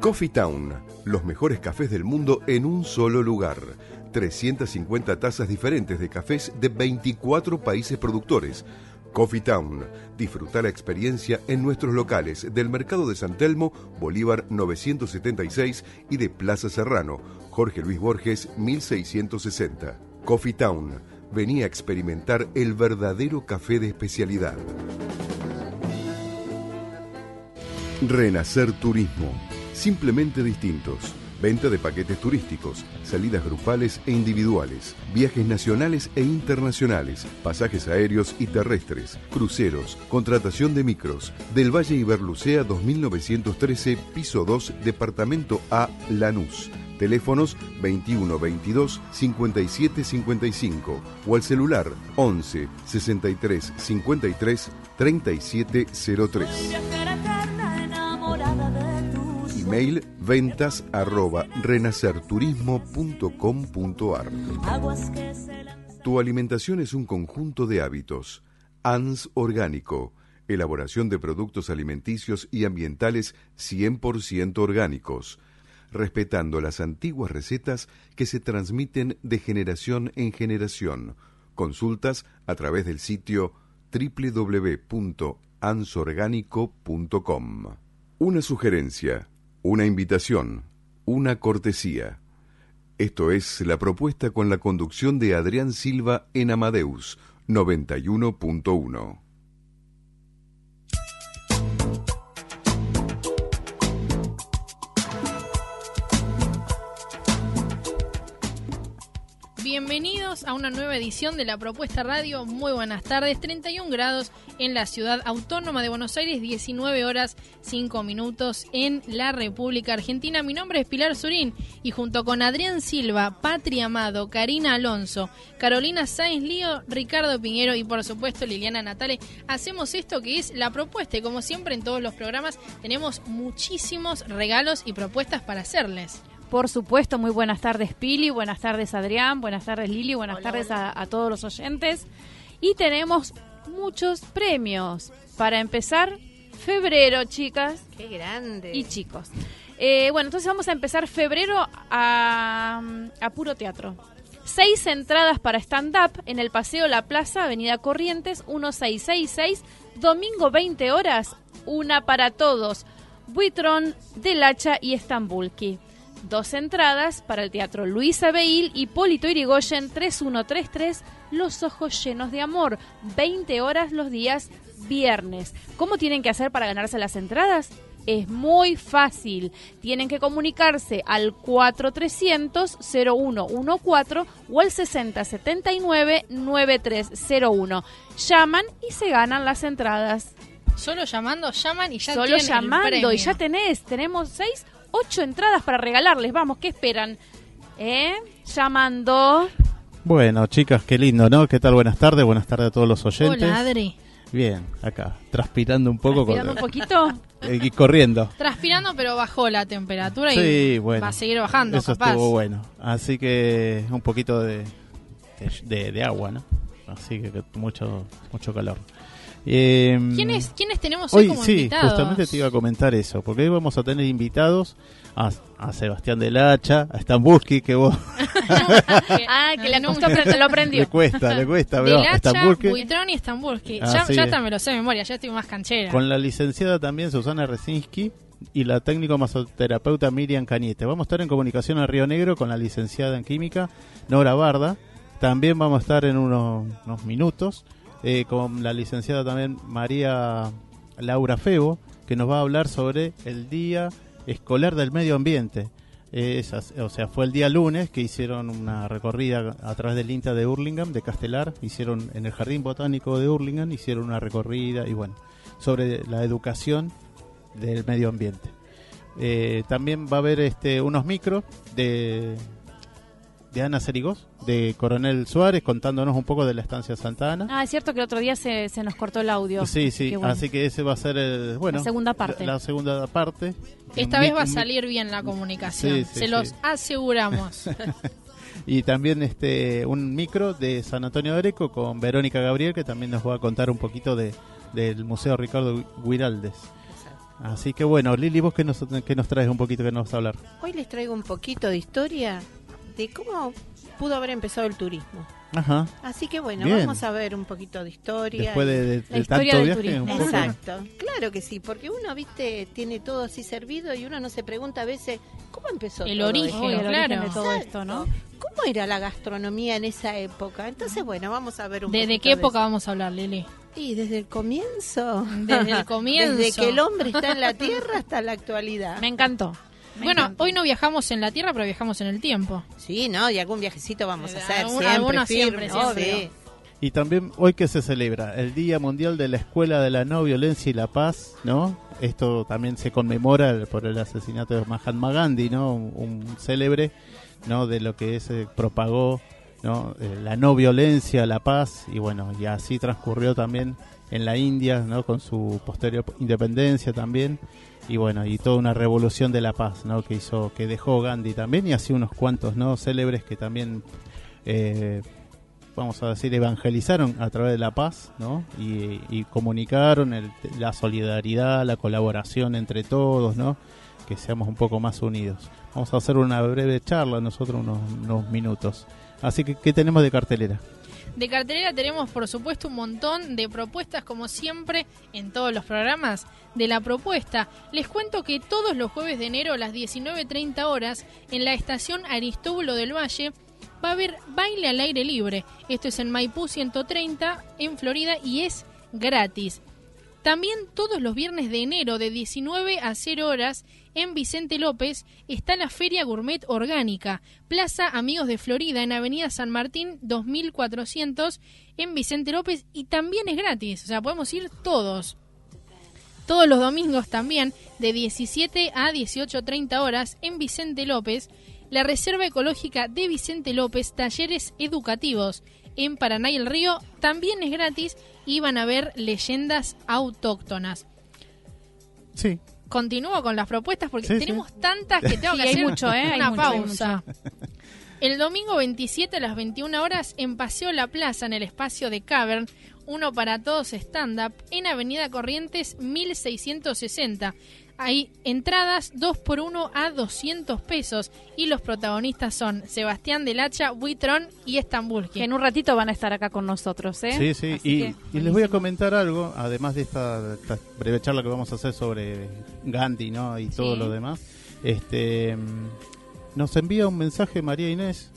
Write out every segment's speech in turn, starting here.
Coffee Town, los mejores cafés del mundo en un solo lugar. 350 tazas diferentes de cafés de 24 países productores. Coffee Town. Disfruta la experiencia en nuestros locales del Mercado de San Telmo, Bolívar 976 y de Plaza Serrano, Jorge Luis Borges 1660. Coffee Town. Venía a experimentar el verdadero café de especialidad. Renacer Turismo. Simplemente distintos. Venta de paquetes turísticos, salidas grupales e individuales, viajes nacionales e internacionales, pasajes aéreos y terrestres, cruceros, contratación de micros. Del Valle Iberlucea 2913, piso 2, departamento A, Lanús. Teléfonos 21 22 57 55 o al celular 11 63 53 37 03. Email ventas arroba renacerturismo.com.ar Tu alimentación es un conjunto de hábitos. ANS Orgánico. Elaboración de productos alimenticios y ambientales 100% orgánicos, respetando las antiguas recetas que se transmiten de generación en generación. Consultas a través del sitio www.ansorgánico.com. Una sugerencia una invitación, una cortesía. Esto es la propuesta con la conducción de Adrián Silva en Amadeus 91.1. Bienvenidos a una nueva edición de la propuesta radio. Muy buenas tardes. 31 grados en la ciudad autónoma de Buenos Aires, 19 horas 5 minutos en la República Argentina. Mi nombre es Pilar Surín y junto con Adrián Silva, Patria Amado, Karina Alonso, Carolina Sáenz Lío, Ricardo Piñero y por supuesto Liliana Natale, hacemos esto que es la propuesta y como siempre en todos los programas tenemos muchísimos regalos y propuestas para hacerles. Por supuesto, muy buenas tardes Pili, buenas tardes Adrián, buenas tardes Lili, buenas tardes A, todos los oyentes. Y tenemos muchos premios. Para empezar, febrero, chicas. Qué grande. Y chicos. Eh, bueno, entonces vamos a empezar febrero a, a puro teatro. Seis entradas para stand-up en el Paseo La Plaza, Avenida Corrientes, 1666, domingo 20 horas, una para todos. Buitrón, Del Hacha y Estambulki. Dos entradas para el Teatro Luis Abeil y Polito Irigoyen 3133 Los Ojos Llenos de Amor, 20 horas los días viernes. ¿Cómo tienen que hacer para ganarse las entradas? Es muy fácil. Tienen que comunicarse al 4300-0114 o al 6079-9301. Llaman y se ganan las entradas. Solo llamando, llaman y ya Solo llamando y ya tenés. Tenemos seis ocho entradas para regalarles. Vamos, ¿qué esperan? ¿Eh? Llamando. Bueno, chicas, qué lindo, ¿no? ¿Qué tal? Buenas tardes, buenas tardes a todos los oyentes. Hola, Adri. Bien, acá, transpirando un poco. ¿Transpirando un poquito? Eh, y corriendo. Transpirando, pero bajó la temperatura y va a seguir bajando, Eso estuvo bueno. Así que un poquito de, de, de agua, ¿no? Así que mucho, mucho calor. Eh, ¿Quiénes, tenemos hoy, como sí, justamente te iba a comentar eso, porque hoy vamos a tener invitados a, Sebastián del Hacha, a Stambulski, que vos... ah, que le lo aprendió. Le cuesta, le cuesta, pero. Buitrón y Stambulski. ya, ya está, me lo sé de memoria, ya estoy más canchera. Con la licenciada también Susana Resinski y la técnico masoterapeuta Miriam Cañete. Vamos a estar en comunicación a Río Negro con la licenciada en química Nora Barda. También vamos a estar en unos minutos eh, con la licenciada también María Laura Febo, que nos va a hablar sobre el Día Escolar del Medio Ambiente. Eh, o sea, fue el día lunes que hicieron una recorrida a través del INTA de Hurlingham, de Castelar, hicieron en el Jardín Botánico de Hurlingham, hicieron una recorrida y bueno, sobre la educación del medio ambiente. Eh, también va a haber este, unos micros de de Ana Cerigos, de Coronel Suárez, contándonos un poco de la estancia Santa Ana. Ah, es cierto que el otro día se, se nos cortó el audio. Sí, sí, así que ese va a ser el, bueno, la segunda parte. La, segunda parte. Esta vez va a salir bien la comunicación, se los aseguramos. y también este un micro de San Antonio de Areco con Verónica Gabriel, que también nos va a contar un poquito de, del Museo Ricardo Guiraldes. Así que bueno, Lili, vos que nos, que nos traes un poquito que nos vas a hablar. Hoy les traigo un poquito de historia de cómo pudo haber empezado el turismo. Ajá. Así que bueno, Bien. vamos a ver un poquito de historia. Después y- de, de- La de historia tanto del viaje, turismo. un poco. Exacto, claro que sí, porque uno, viste, tiene todo así servido y uno no se pregunta a veces cómo empezó El todo origen, esto? El origen claro. de todo Exacto. esto, ¿no? ¿Cómo era la gastronomía en esa época? Entonces, bueno, vamos a ver un ¿De, de poquito qué época eso. vamos a hablar, Lili? Y desde el comienzo. Desde el comienzo. Desde que el hombre está en la tierra hasta la actualidad. Me encantó. Me bueno, hoy no viajamos en la Tierra, pero viajamos en el tiempo. Sí, ¿no? Y algún viajecito vamos a hacer Algún- siempre, algunos firme, siempre, siempre. obvio. Y también hoy que se celebra el Día Mundial de la Escuela de la No Violencia y la Paz, ¿no? Esto también se conmemora por el asesinato de Mahatma Gandhi, ¿no? Un, un célebre, ¿no? De lo que se propagó, ¿no? Eh, la no violencia, la paz y bueno, y así transcurrió también en la India, ¿no? Con su posterior independencia también y bueno, y toda una revolución de la paz, ¿no? Que hizo, que dejó Gandhi también y así unos cuantos, ¿no? Célebres que también eh, vamos a decir, evangelizaron a través de la paz, ¿no? Y, comunicaron el- la solidaridad, la colaboración entre todos, ¿no? Que seamos un poco más unidos. Vamos a hacer una breve charla, nosotros unos minutos. Así que, ¿qué tenemos de cartelera? De cartelera tenemos, por supuesto, un montón de propuestas, como siempre, en todos los programas de la propuesta. Les cuento que todos los jueves de enero a las 19.30 horas, en la estación Aristóbulo del Valle, va a haber baile al aire libre. Esto es en Maipú 130, en Florida, y es gratis. También todos los viernes de enero de 19 a 0 horas en Vicente López está la Feria Gourmet Orgánica, Plaza Amigos de Florida en Avenida San Martín 2400 en Vicente López y también es gratis, o sea, podemos ir todos. Todos los domingos también de 17 a 18.30 horas en Vicente López, la Reserva Ecológica de Vicente López, talleres educativos en Paraná y el Río, también es gratis y van a ver leyendas autóctonas. Sí, Continúo con las propuestas porque Sí, sí. tenemos tantas que tengo Sí, que hay hacer mucho, ¿eh? Hay una mucho, hay pausa. El domingo 27 a las 21 horas en Paseo La Plaza, en el espacio de Cavern, uno para todos stand-up, en Avenida Corrientes 1660. Hay entradas 2 por 1 a 200 pesos y los protagonistas son Sebastián del Hacha, Buitrón y Estambul. Que en un ratito van a estar acá con nosotros, ¿eh? sí, sí. Y, que, y les voy a comentar algo, además de esta, esta breve charla que vamos a hacer sobre Gandhi, ¿no? Y todo Sí. lo demás. Este, mm, nos envía un mensaje María Inés.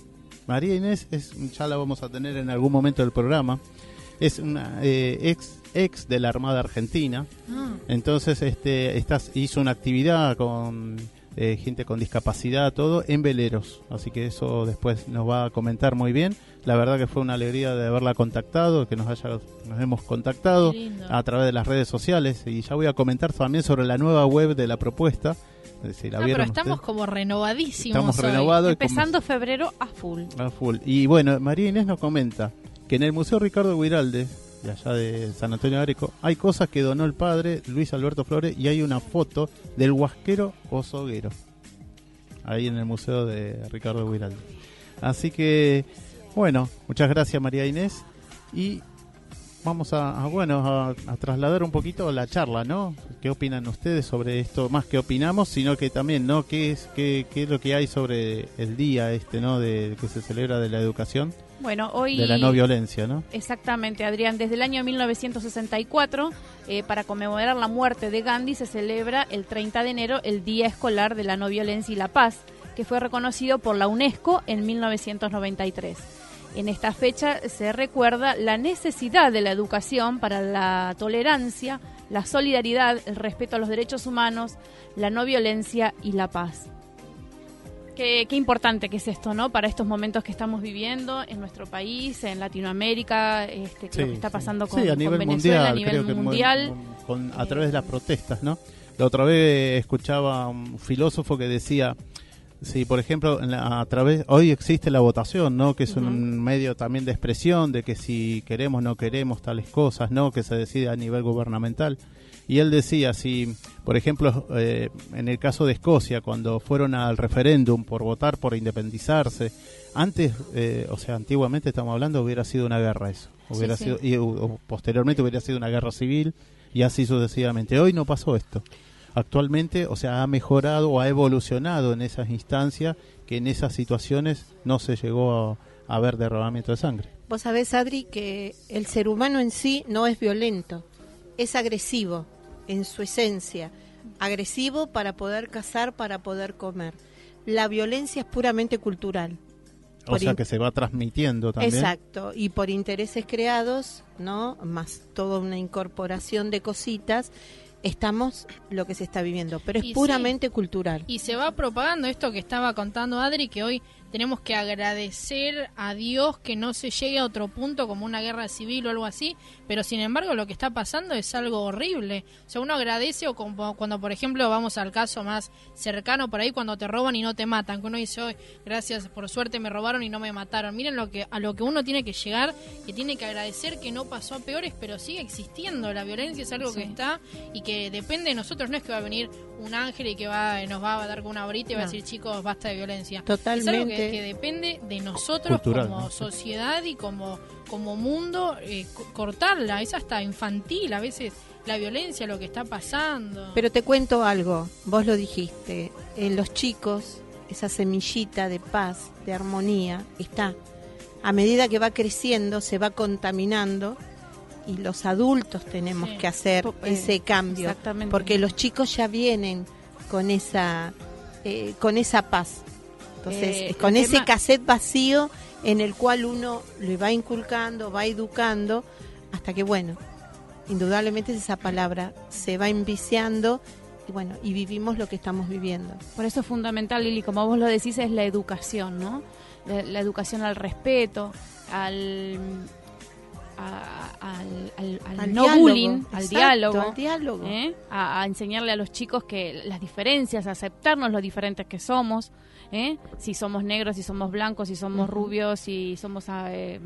María Inés es, ya la vamos a tener en algún momento del programa. Es una eh, ex ex de la Armada Argentina. Ah, Entonces, este, estás, hizo una actividad con eh, gente con discapacidad, todo, en veleros. Así que eso después nos va a comentar muy bien. La verdad que fue una alegría de haberla contactado, que nos haya, nos hemos contactado a través de las redes sociales. Y ya voy a comentar también sobre la nueva web de la propuesta. Eh, Si la Ah, pero estamos ustedes. como renovadísimos. Estamos hoy. renovados. como- Empezando febrero a full. a full. Y bueno, María Inés nos comenta que en el Museo Ricardo Guiralde, de allá de San Antonio de Areco, hay cosas que donó el padre Luis Alberto Flores y hay una foto del huasquero Osoguero. Ahí en el Museo de Ricardo Guiralde. Así que, bueno, muchas gracias María Inés. Y vamos a, a, bueno, a, a trasladar un poquito la charla, ¿no? ¿Qué opinan ustedes sobre esto? Más que opinamos, sino que también, ¿no? ¿Qué es, qué, qué es lo que hay sobre el día este, ¿no? De, que se celebra de la educación, Bueno, hoy... de la no violencia, ¿no? Exactamente, Adrián. Desde el año 1964, eh, para conmemorar la muerte de Gandhi, se celebra el 30 de enero el Día Escolar de la No Violencia y la Paz, que fue reconocido por la UNESCO en 1993. En esta fecha se recuerda la necesidad de la educación para la tolerancia, la solidaridad, el respeto a los derechos humanos, la no violencia y la paz. Qué, qué importante que es esto, ¿no? Para estos momentos que estamos viviendo en nuestro país, en Latinoamérica, este, lo que está pasando con, Sí, a con nivel Venezuela, mundial, a nivel creo que mundial. con- con- a través de las protestas, ¿no? La otra vez escuchaba un filósofo que decía, si por ejemplo en la- a través hoy existe la votación, ¿no? Que es un medio también de expresión de que si queremos o no queremos tales cosas, ¿no? Que se decide a nivel gubernamental. Y él decía, si, por ejemplo, eh, en el caso de Escocia, cuando fueron al referéndum por votar por independizarse, antes, eh, o sea, antiguamente estamos hablando, hubiera sido una guerra eso. Hubiera sí. sido, y, o posteriormente hubiera sido una guerra civil y así sucesivamente. Hoy no pasó esto. Actualmente, o sea, ha mejorado o ha evolucionado en esas instancias que en esas situaciones no se llegó a, a ver derramamiento de sangre. Vos sabés, Adri, que el ser humano en sí no es violento, es agresivo en su esencia, agresivo para poder cazar, para poder comer. La violencia es puramente cultural. O sea, que se va transmitiendo también. Exacto, y por intereses creados, ¿no? Más toda una incorporación de cositas, estamos lo que se está viviendo, pero es Y sí. puramente cultural. Y se va propagando esto que estaba contando Adri, que hoy tenemos que agradecer a Dios que no se llegue a otro punto como una guerra civil o algo así, pero sin embargo lo que está pasando es algo horrible. O sea, uno agradece o como cuando, por ejemplo, vamos al caso más cercano por ahí, cuando te roban y no te matan, que uno dice, hoy gracias, por suerte me robaron y no me mataron. Miren lo que a lo que uno tiene que llegar, que tiene que agradecer que no pasó a peores, pero sigue existiendo. La violencia es algo que está y que depende de nosotros, no es que va a venir un ángel y que va nos va a dar con una varita y va a decir, chicos, basta de violencia. Totalmente. Que, depende de nosotros Cultural, como ¿no? sociedad y como, como mundo, eh, co- cortarla. Es hasta infantil a veces la violencia, lo que está pasando. Pero te cuento algo, vos lo dijiste, en los chicos esa semillita de paz, de armonía, está. A medida que va creciendo, se va contaminando y los adultos tenemos Sí. que hacer eh, ese cambio, exactamente. porque los chicos ya vienen con esa, eh, con esa paz. Entonces, Eh, con ese tema- cassette vacío en el cual uno le va inculcando, va educando, hasta que, bueno, indudablemente esa palabra se va enviciando y bueno, y vivimos lo que estamos viviendo. Por eso es fundamental, Lili, como vos lo decís, es la educación, ¿no? La, la educación al respeto, al, a- al, al- al Al no diálogo, bullying, al diálogo, al diálogo. ¿eh? a, a enseñarle a los chicos que las diferencias, a aceptarnos lo diferentes que somos, ¿eh? si somos negros, si somos blancos, si somos rubios, si somos ah, eh,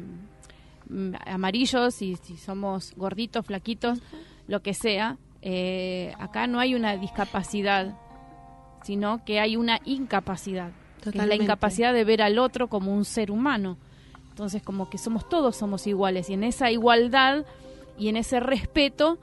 mm, amarillos, si, si somos gorditos, flaquitos, lo que sea. eh, acá no hay una discapacidad, sino que hay una incapacidad, que es la incapacidad de ver al otro como un ser humano. Entonces, como que somos todos somos iguales y en esa igualdad y en ese respeto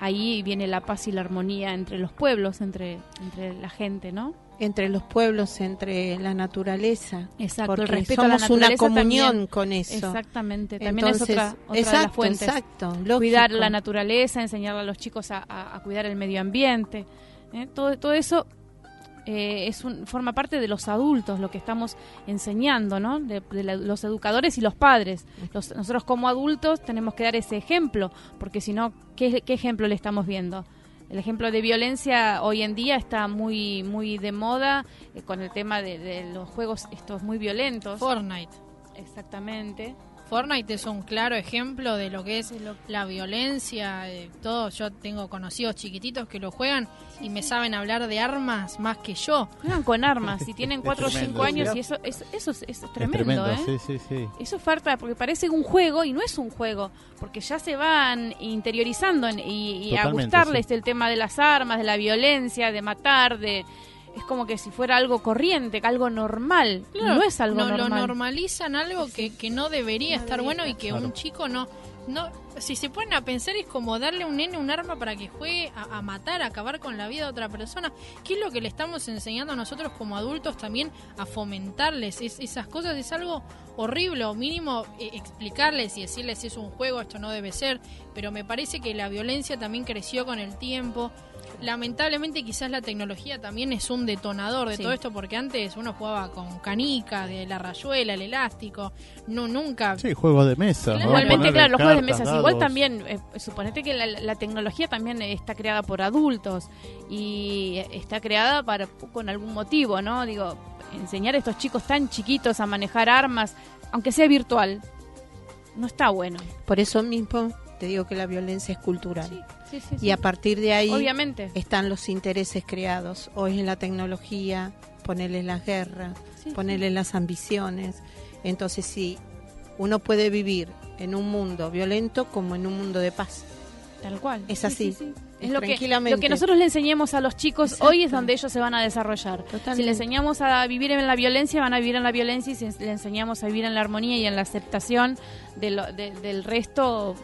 ahí viene la paz y la armonía entre los pueblos, entre entre la gente, ¿no? Entre los pueblos, entre la naturaleza. Exacto, el porque respeto a la somos una comunión también. con eso. Exactamente, también Entonces, es otra, otra exacto, de las fuentes. exacto, lógico. Cuidar la naturaleza, enseñarle a los chicos a, a- a cuidar el medio ambiente. ¿eh? Todo, todo eso eh, es un, forma parte de los adultos, lo que estamos enseñando, ¿no? De, de la- los educadores y los padres. Los- nosotros como adultos tenemos que dar ese ejemplo, porque si no, ¿qué, ¿qué ejemplo le estamos viendo? El ejemplo de violencia hoy en día está muy muy de moda eh, con el tema de, de los juegos estos muy violentos. Fortnite. Exactamente. Fortnite es un claro ejemplo de lo que es la violencia, eh, todo. Yo tengo conocidos chiquititos que lo juegan y me saben hablar de armas más que yo. Juegan con armas y tienen Es 4 o tremendo, 5 años sí. y eso, eso, eso es, es Es tremendo, ¿eh? sí, sí, sí. Eso falta porque parece un juego y no es un juego, porque ya se van interiorizando en- y, y a gustarles sí. el tema de las armas, de la violencia, de matar, de es como que si fuera algo corriente, algo normal. Claro, no es algo no, normal. Lo normalizan algo que, que no debería No estar debería bueno y que Claro. un chico no... no Si se ponen a pensar es como darle a un nene un arma para que juegue a, a matar, a acabar con la vida de otra persona. ¿Qué es lo que le estamos enseñando a nosotros como adultos también a fomentarles? Es- esas cosas es algo horrible o mínimo eh, explicarles y decirles es un juego, esto no debe ser. Pero me parece que la violencia también creció con el tiempo. Lamentablemente quizás la tecnología también es un detonador de Sí. todo esto porque antes uno jugaba con canicas, de la rayuela, el elástico, no nunca Sí, juegos de mesa. ¿no? Igualmente, claro, los juegos de mesas. Igual también, eh, suponete que la, la tecnología también está creada por adultos y está creada para con algún motivo, ¿no? Digo, enseñar a estos chicos tan chiquitos a manejar armas, aunque sea virtual, no está bueno. Por eso mismo te digo que la violencia es cultural. Sí, sí, sí. Y a partir de ahí Obviamente. están los intereses creados. Hoy en la tecnología, ponerle las guerras, ponerle las ambiciones. Entonces sí, uno puede vivir en un mundo violento como en un mundo de paz. Tal cual. Es Sí, así. sí, sí. Es lo que, lo que nosotros le enseñemos a los chicos Exacto. hoy es donde ellos se van a desarrollar. Si le enseñamos a vivir en la violencia, van a vivir en la violencia y si le enseñamos a vivir en la armonía y en la aceptación de lo- de- del resto,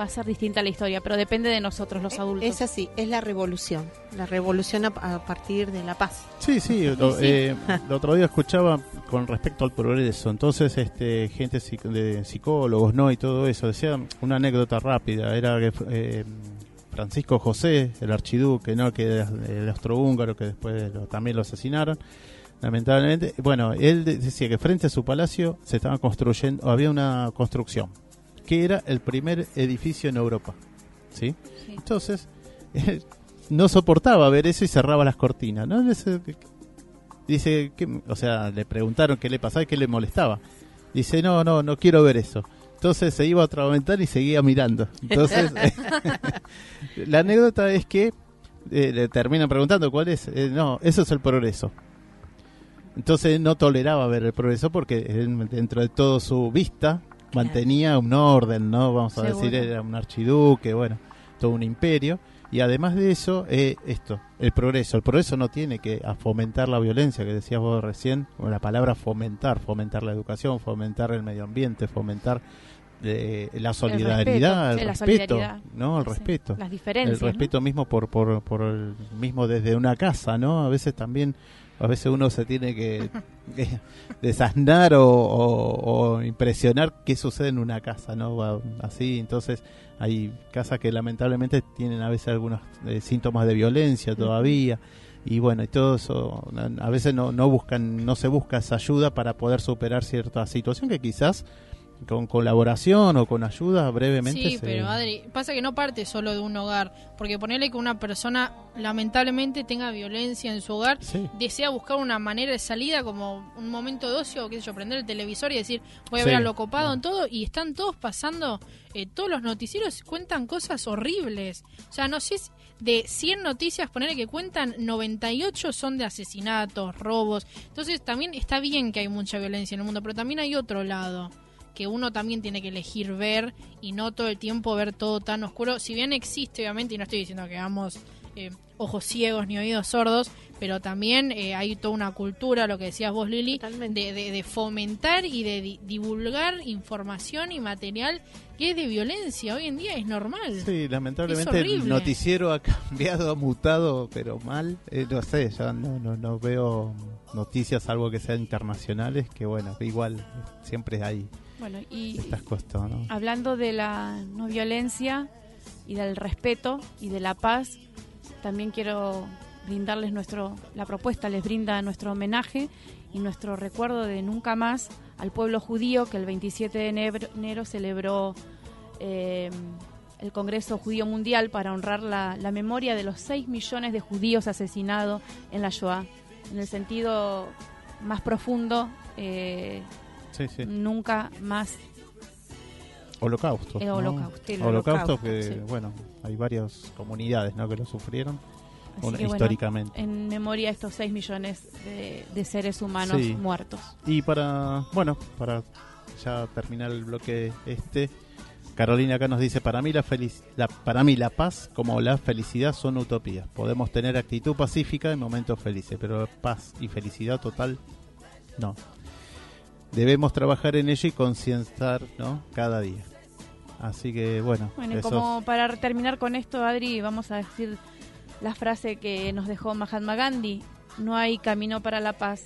va a ser distinta la historia, pero depende de nosotros los adultos. Es así, es la revolución, la revolución a, a partir de la paz. Sí, sí, lo, eh, el otro día escuchaba con respecto al progreso, entonces este gente de psicólogos, ¿no? Y todo eso, decía una anécdota rápida, era que eh, Francisco José, el archiduque, ¿no? Que era el austrohúngaro, que después lo- también lo asesinaron, lamentablemente. Bueno, él de- decía que frente a su palacio se estaba construyendo, había una construcción, que era el primer edificio en Europa, ¿sí? Sí. Entonces, él no soportaba ver eso y cerraba las cortinas, ¿no? Dice, dice que, o sea, le preguntaron qué le pasaba y qué le molestaba. Dice, no, no, no quiero ver eso. Entonces se iba a otra ventana y seguía mirando. Entonces, la anécdota es que eh, le terminan preguntando cuál es. Eh, no, eso es el progreso. Entonces no toleraba ver el progreso porque él, dentro de todo su vista mantenía un orden, ¿no? Vamos a Seguro. decir, era un archiduque, bueno, todo un imperio. Y además de eso, eh, esto, el progreso. El progreso no tiene que fomentar la violencia, que decías vos recién, con la palabra fomentar, fomentar la educación, fomentar el medio ambiente, fomentar eh, la solidaridad, el respeto, respeto, la solidaridad. ¿no? El Sí, respeto Las el diferencias. ¿no? respeto mismo por, por, por el mismo desde una casa, ¿no? A veces también, a veces uno se tiene que, que desasnar o, o- o impresionar qué sucede en una casa, ¿no? Así, entonces hay casas que lamentablemente tienen a veces algunos eh, síntomas de violencia todavía. Y bueno, y todo eso, a a veces no, no buscan, no se busca esa ayuda para poder superar cierta situación que quizás con colaboración o con ayuda brevemente Sí, se- pero Adri, pasa que no parte solo de un hogar, porque ponerle que una persona lamentablemente tenga violencia en su hogar, Sí. desea buscar una manera de salida como un momento de ocio, qué sé yo, prender el televisor y decir, voy a Sí. ver a lo copado en todo, y están todos pasando, eh, todos los noticieros cuentan cosas horribles. O sea, no sé si de 100 noticias, ponerle que cuentan, 98 son de asesinatos, robos. Entonces también está bien que hay mucha violencia en el mundo, pero también hay otro lado que uno también tiene que elegir ver y no todo el tiempo ver todo tan oscuro. Si bien existe, obviamente, y no estoy diciendo que hagamos eh, ojos ciegos ni oídos sordos, pero también eh, hay toda una cultura, lo que decías vos, Lili, de, de- de fomentar y de di- divulgar información y material que es de violencia. Hoy en día es normal. Sí, lamentablemente el noticiero ha cambiado, ha mutado, pero mal. Eh, no sé, ya no, no, no veo noticias, salvo que sean internacionales, que bueno, igual siempre hay Bueno, y estas cosas, ¿no? hablando de la no violencia y del respeto y de la paz, también quiero brindarles nuestro, la propuesta les brinda nuestro homenaje y nuestro recuerdo de nunca más al pueblo judío que el 27 de enero, enero celebró eh, el Congreso Judío Mundial para honrar la, la memoria de los 6 millones de judíos asesinados en la Shoah. En el sentido más profundo, eh, Sí, sí. nunca más Holocausto. El ¿no? holocausto. El Holocausto holocausto, que, sí. bueno, hay varias comunidades, ¿no? Que lo sufrieron bueno, históricamente. en memoria de estos 6 millones de, de seres humanos Sí. muertos. Y para, bueno, para ya terminar el bloque este, Carolina acá nos dice, para mí la, felic la para mí la paz como la felicidad son utopías. Podemos tener actitud pacífica en momentos felices, pero paz y felicidad total no. Debemos trabajar en ello y concienciar, ¿no? Cada día. Así que bueno, Bueno, y eso como para terminar con esto, Adri, vamos a decir la frase que nos dejó Mahatma Gandhi. No hay camino para la paz,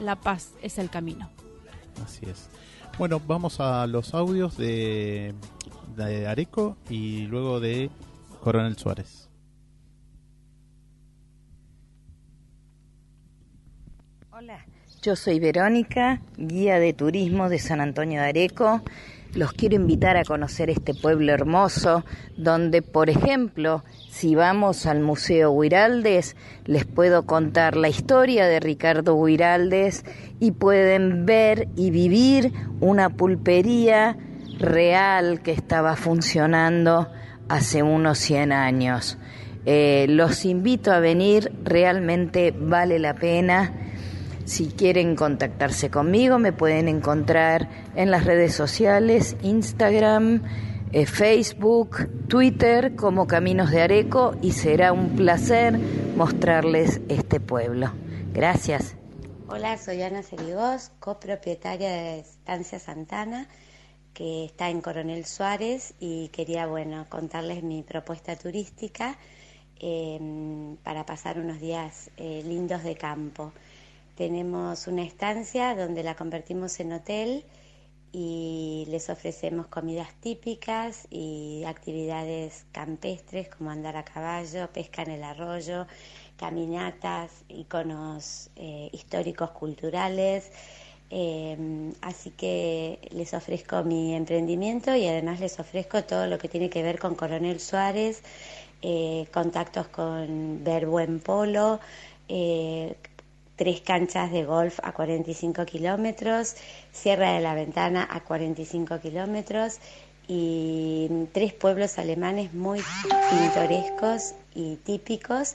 la paz es el camino. Así es. Bueno, vamos a los audios de, de Areco y luego de Coronel Suárez. Hola, yo soy Verónica, guía de turismo de San Antonio de Areco. Los quiero invitar a conocer este pueblo hermoso, donde, por ejemplo, si vamos al Museo Huiraldes, les puedo contar la historia de Ricardo Huiraldes y pueden ver y vivir una pulpería real que estaba funcionando hace unos 100 años. Eh, los invito a venir, realmente vale la pena. Si quieren contactarse conmigo, me pueden encontrar en las redes sociales, Instagram, eh, Facebook, Twitter como Caminos de Areco y será un placer mostrarles este pueblo. Gracias. Hola, soy Ana Cerigós, copropietaria de Estancia Santana. que está en Coronel Suárez y quería, bueno, contarles mi propuesta turística em, para pasar unos días eh, lindos de campo. Tenemos una estancia donde la convertimos en hotel y les ofrecemos comidas típicas y actividades campestres como andar a caballo, pesca en el arroyo, caminatas, iconos eh, históricos culturales. Eh, así que les ofrezco mi emprendimiento y además les ofrezco todo lo que tiene que ver con Coronel Suárez, eh, contactos con ver buen polo, tres canchas de golf a 45 kilómetros, Sierra de la Ventana a 45 kilómetros y tres pueblos alemanes muy pintorescos y típicos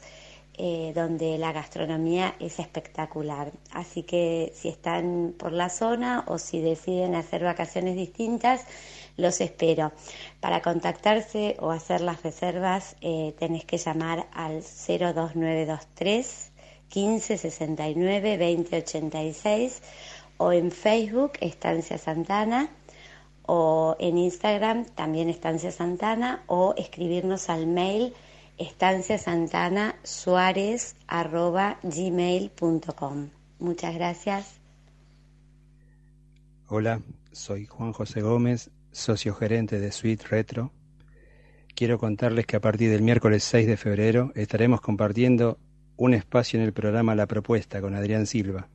eh, donde la gastronomía es espectacular. Así que si están por la zona o si deciden hacer vacaciones distintas, los espero. Para contactarse o hacer las reservas eh, tenés que llamar al 02923 15 69 20 86 o en Facebook Estancia Santana o en Instagram también Estancia Santana o escribirnos al mail estanciasantana.suárez.gmail.com Muchas gracias. Hola, soy Juan José Gómez, socio gerente de Suite Retro. Quiero contarles que a partir del miércoles 6 de febrero estaremos compartiendo un espacio en el programa La Propuesta con Adrián Silva.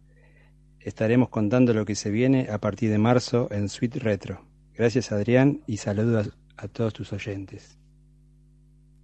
Estaremos contando lo que se viene a partir de marzo en Suite Retro. Gracias Adrián y saludos a, todos tus oyentes.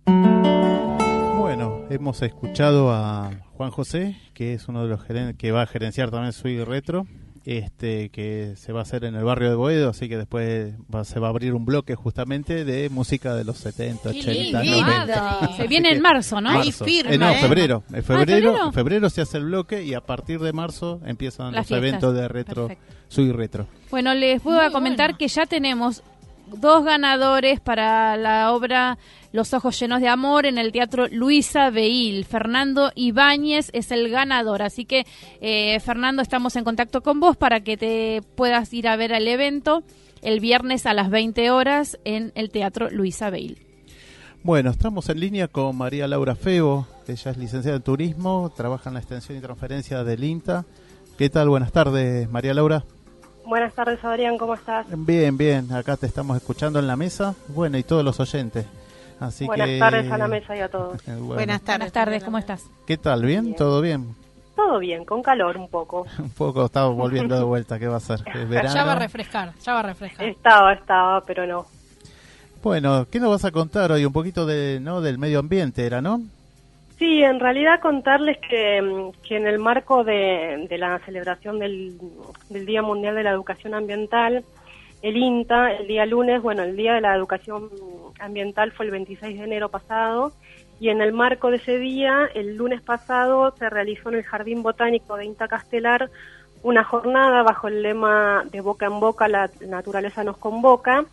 Bueno, hemos escuchado a Juan José, que es uno de los que va a gerenciar también Suite Retro este que se va a hacer en el barrio de Boedo, así que después se va a abrir un bloque justamente de música de los 70, 80, 90. Se viene en marzo, ¿no? Marzo. firme, eh, no, ¿eh? febrero. En Ah, febrero, febrero se hace el bloque y a partir de marzo empiezan Las los fiestas. eventos de retro, Sui Retro. Bueno, les a comentar que ya tenemos dos ganadores para la obra Los ojos llenos de amor en el Teatro Luisa Beil. Fernando Ibáñez es el ganador, así que eh, Fernando estamos en contacto con vos para que te puedas ir a ver el evento el viernes a las 20 horas en el Teatro Luisa Beil. Bueno, estamos en línea con María Laura Febo, ella es licenciada en turismo, trabaja en la extensión y transferencia del INTA. ¿Qué tal? Buenas tardes, María Laura. Buenas tardes, Adrián, ¿cómo estás? Bien, bien, acá te estamos escuchando en la mesa, bueno, y todos los oyentes. Así Buenas que, tardes a la mesa y a todos. eh, bueno. Buenas tardes. Buenas tardes, ¿cómo estás? ¿Qué tal? ¿Bien? ¿Todo bien? Todo bien, con calor un poco. Un poco estamos volviendo de vuelta, ¿qué va a ser? ¿Es verano? Ya va a refrescar, ya va a refrescar. Estaba, estaba, pero no. Bueno, ¿qué nos vas a contar hoy? Un poquito de, ¿no? del medio ambiente, ¿era, no? Sí, en realidad contarles que, mm, que en el marco de, la celebración del, del Día Mundial de la Educación Ambiental, el INTA, el día lunes, bueno, el Día de la Educación Ambiental fue el 26 de enero pasado, y en el marco de ese día, el lunes pasado, se realizó en el Jardín Botánico de INTA Castelar una jornada bajo el lema de boca en boca, la naturaleza nos convoca,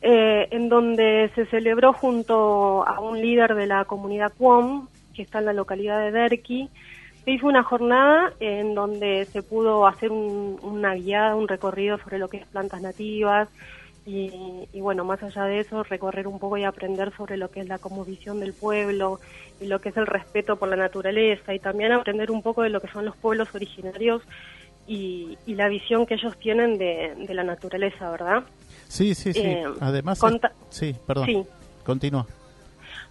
eh, en donde se celebró junto a un líder de la comunidad Cuom, que está en la localidad de Derqui, se hizo una jornada en donde se pudo hacer un- una guiada, un recorrido sobre lo que es plantas nativas y, y bueno, más allá de eso, recorrer un poco y aprender sobre lo que es la cosmovisión del pueblo y lo que es el respeto por la naturaleza y también aprender un poco de lo que son los pueblos originarios y, y la visión que ellos tienen de, de la naturaleza, ¿verdad? Sí, sí, sí. Eh, Además, sí, perdón. Sí. Continúa.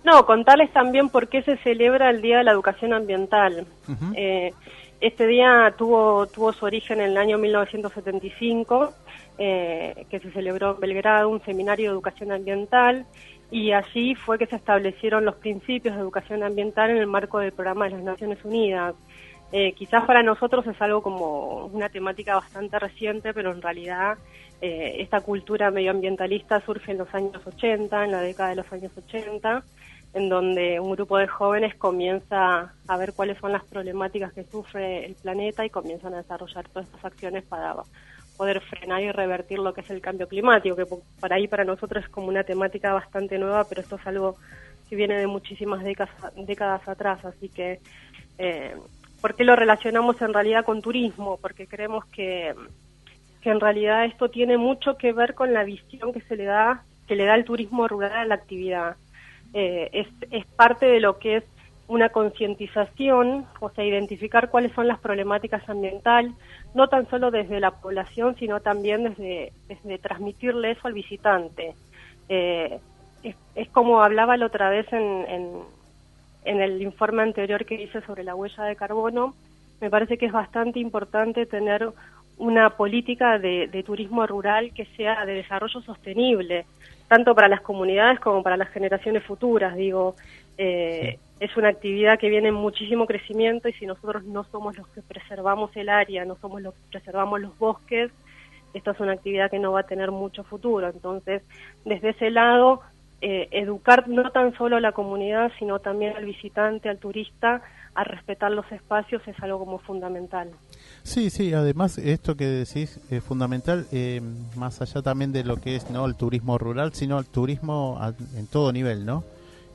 No, contarles también por qué se celebra el Día de la Educación Ambiental. Eh, este día tuvo, tuvo su origen en el año 1975, eh, que se celebró en Belgrado un seminario de educación ambiental y allí fue que se establecieron los principios de educación ambiental en el marco del programa de las Naciones Unidas. Eh, quizás para nosotros es algo como una temática bastante reciente, pero en realidad eh, esta cultura medioambientalista surge en los años 80, en la década de los años 80, en donde un grupo de jóvenes comienza a ver cuáles son las problemáticas que sufre el planeta y comienzan a desarrollar todas estas acciones para poder frenar y revertir lo que es el cambio climático, que para ahí para nosotros es como una temática bastante nueva, pero esto es algo que viene de muchísimas décadas, décadas atrás, así que eh, ¿por qué lo relacionamos en realidad con turismo? Porque creemos que, que en realidad esto tiene mucho que ver con la visión que se le da, que le da el turismo rural a la actividad. Eh, es, es parte de lo que es una concientización, o sea, identificar cuáles son las problemáticas ambientales, no tan solo desde la población, sino también desde, desde transmitirle eso al visitante. Eh, es, como hablaba la otra vez en, en, el informe anterior que hice sobre la huella de carbono, me parece que es bastante importante tener una política de, de turismo rural que sea de desarrollo sostenible, tanto para las comunidades como para las generaciones futuras. Digo, eh, es una actividad que viene en muchísimo crecimiento y si nosotros no somos los que preservamos el área, no somos los que preservamos los bosques, esta es una actividad que no va a tener mucho futuro. Entonces, desde ese lado, eh, educar no tan solo a la comunidad, sino también al visitante, al turista, a respetar los espacios es algo como fundamental. Sí, sí, además esto que decís es fundamental, eh, más allá también de lo que es no el turismo rural, sino el turismo en todo nivel, ¿no?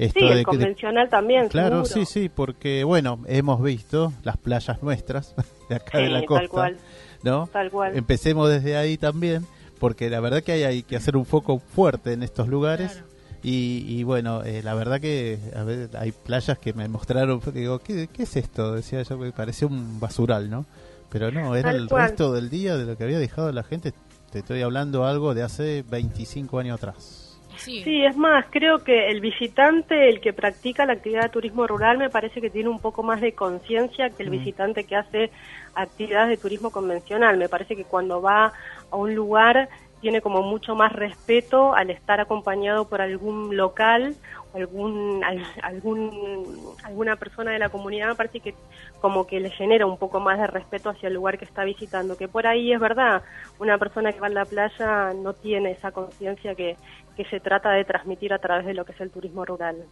sí, el convencional también. Claro, sí, sí, porque bueno, hemos visto las playas nuestras de acá de la costa, tal cual. ¿no? Tal cual. Empecemos desde ahí también, porque la verdad que hay, hay que hacer un foco fuerte en estos lugares. Y, bueno, eh, la verdad que a ver, hay playas que me mostraron, digo, ¿qué, ¿qué es esto? Decía yo, que parecía un basural, ¿no? Pero no, era el resto del día de lo que había dejado la gente. Te estoy hablando algo de hace 25 años atrás. Sí. es más, creo que el visitante, el que practica la actividad de turismo rural, me parece que tiene un poco más de conciencia que el mm. visitante que hace actividades de turismo convencional. Me parece que cuando va a un lugar tiene como mucho más respeto al estar acompañado por algún local algún, algún, alguna persona de la comunidad, parece que como que le genera un poco más de respeto hacia el lugar que está visitando, que por ahí es verdad, una persona que va a la playa no tiene esa conciencia que, que se trata de transmitir a través de lo que es el turismo rural.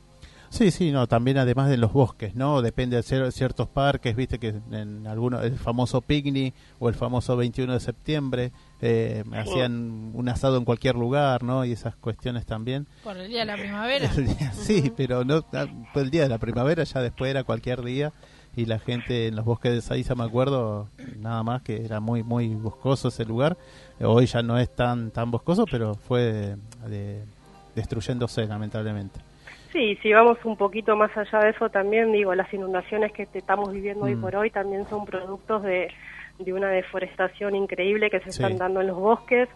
Sí, sí, no, también además de los bosques, ¿no? Depende de ciertos parques, viste que en algunos, el famoso picnic o el famoso 21 de septiembre, eh, hacían un asado en cualquier lugar, ¿no? Y esas cuestiones también. Por el día de la primavera. sí, pero no, ah, el día de la primavera, ya después era cualquier día y la gente en los bosques de Saiza, me acuerdo, nada más que era muy, muy boscoso ese lugar. Hoy ya no es tan, tan boscoso, pero fue de, destruyéndose, lamentablemente. Sí, si vamos un poquito más allá de eso también, digo, las inundaciones que estamos viviendo hoy mm. por hoy también son productos de, de una deforestación increíble que se están dando en los bosques,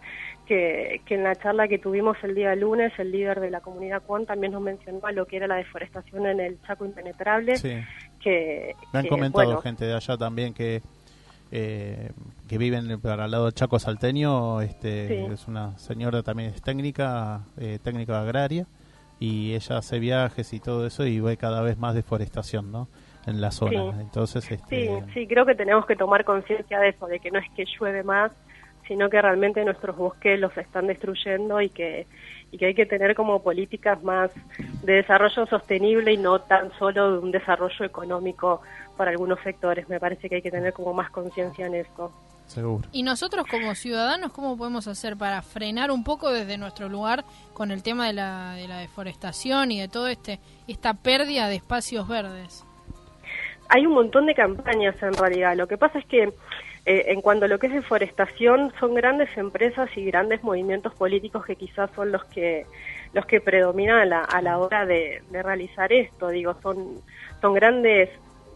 que, que, en la charla que tuvimos el día lunes, el líder de la comunidad Cuan también nos mencionó lo que era la deforestación en el Chaco Impenetrable. Que, Me han comentado gente de allá también que... Eh, que viven para el lado del Chaco Salteño, este, es una señora también es técnica, eh, técnica agraria, y ella hace viajes y todo eso y ve cada vez más deforestación, ¿no? En la zona. Entonces, este... sí, sí, creo que tenemos que tomar conciencia de eso, de que no es que llueve más, sino que realmente nuestros bosques los están destruyendo y que, y que hay que tener como políticas más de desarrollo sostenible y no tan solo de un desarrollo económico para algunos sectores. Me parece que hay que tener como más conciencia en eso. Y nosotros como ciudadanos, ¿cómo podemos hacer para frenar un poco desde nuestro lugar con el tema de la, de la deforestación y de todo este esta pérdida de espacios verdes? Hay un montón de campañas en realidad. Lo que pasa es que eh, en cuanto a lo que es deforestación, son grandes empresas y grandes movimientos políticos que quizás son los que los que predominan a la, a la hora de, de realizar esto. Digo, son son grandes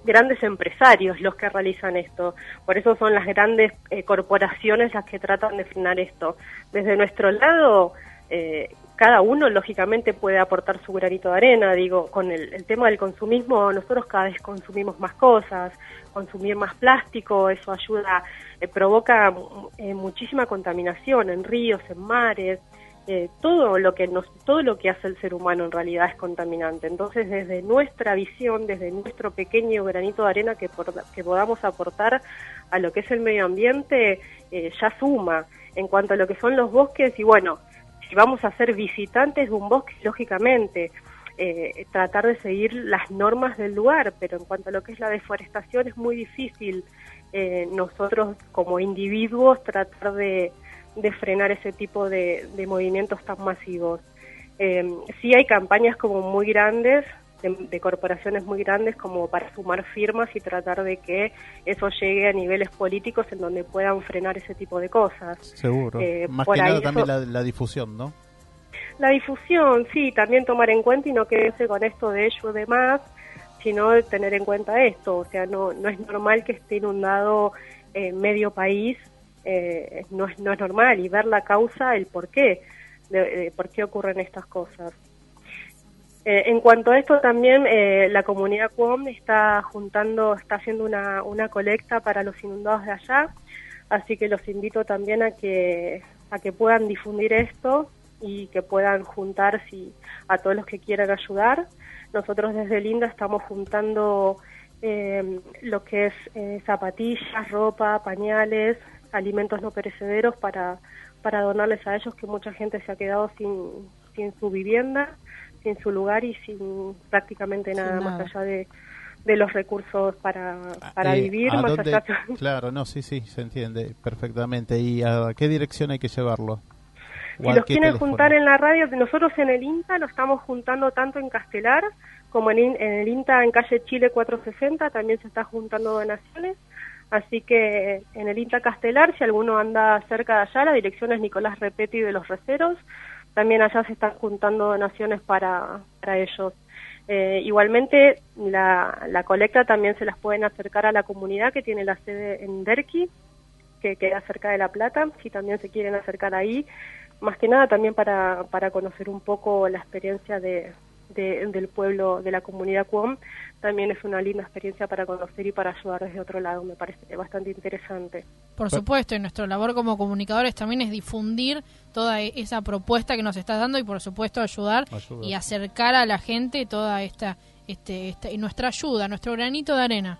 grandes empresarios los que realizan esto. Por eso son las grandes eh, corporaciones las que tratan de frenar esto. Desde nuestro lado, eh, cada uno lógicamente puede aportar su granito de arena. Digo, con el, tema del consumismo, nosotros cada vez consumimos más cosas, consumir más plástico, eso ayuda, eh, provoca muchísima contaminación en ríos, en mares. Eh, todo lo que nos, todo lo que hace el ser humano en realidad es contaminante. Entonces, desde nuestra visión, desde nuestro pequeño granito de arena que, que podamos aportar a lo que es el medio ambiente, eh, ya suma. En cuanto a lo que son los bosques, y bueno, si vamos a ser visitantes de un bosque, lógicamente, eh, tratar de seguir las normas del lugar, pero en cuanto a lo que es la deforestación es muy difícil nosotros como individuos tratar de de frenar ese tipo de, movimientos tan masivos. Eh, sí hay campañas como muy grandes de, corporaciones muy grandes como para sumar firmas y tratar de que eso llegue a niveles políticos en donde puedan frenar ese tipo de cosas. Seguro. Eh, Más que nada también la, difusión, ¿no? La difusión, sí, también tomar en cuenta y no quedarse con esto de ello de más, sino tener en cuenta esto. O sea, no, no es normal que esté inundado eh, medio país, eh, no, es, no es normal y ver la causa, el por qué, de por qué ocurren estas cosas. Eh, en cuanto a esto también eh, la comunidad CUOM está juntando, está haciendo una, una colecta para los inundados de allá, así que los invito también a que, a que puedan difundir esto y que puedan juntar si, a todos los que quieran ayudar. Nosotros desde Linda estamos juntando eh, lo que es zapatillas, ropa, pañales, alimentos no perecederos para, para donarles a ellos, que mucha gente se ha quedado sin, sin su vivienda sin su lugar y sin prácticamente nada, más allá de, de los recursos para, ah, para eh, vivir. Más allá... Claro, no, sí, sí, se entiende perfectamente. ¿Y a qué dirección hay que llevarlo? Si los quieren juntar en la radio, nosotros en el INTA lo estamos juntando tanto en Castelar como en, en el INTA en calle Chile 460, también se está juntando donaciones. Así que en el INTA Castelar, si alguno anda cerca de allá, la dirección es Nicolás Repeti de los Receros también allá se están juntando donaciones para, para ellos. Eh, igualmente, la, la, colecta también se las pueden acercar a la comunidad que tiene la sede en Derqui, que queda cerca de La Plata, si también se quieren acercar ahí. Más que nada también para, para conocer un poco la experiencia de, del pueblo, de la comunidad Cuom, también es una linda experiencia para conocer y para ayudar desde otro lado, me parece bastante interesante. Por supuesto, y nuestra labor como comunicadores también es difundir toda e-, esa propuesta que nos estás dando y por supuesto ayudar, y acercar a la gente toda esta, este, esta, y nuestra ayuda, nuestro granito de arena.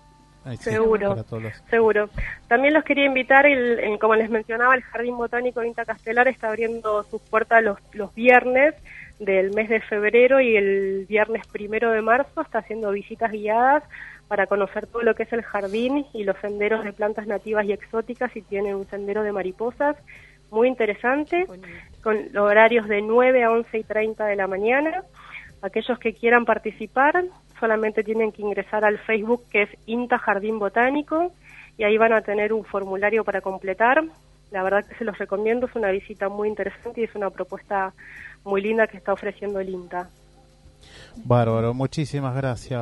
seguro, seguro. También los quería invitar, el, como les mencionaba, el Jardín Botánico de Inta Castelar está abriendo sus puertas los, los viernes del mes de febrero y el viernes primero de marzo está haciendo visitas guiadas para conocer todo lo que es el jardín y los senderos de plantas nativas y exóticas y tiene un sendero de mariposas muy interesante con horarios de 9 a 11 y 30 de la mañana. Aquellos que quieran participar solamente tienen que ingresar al Facebook que es INTA Jardín Botánico y ahí van a tener un formulario para completar. La verdad que se los recomiendo, es una visita muy interesante y es una propuesta muy linda que está ofreciendo el INTA. Bárbaro, muchísimas gracias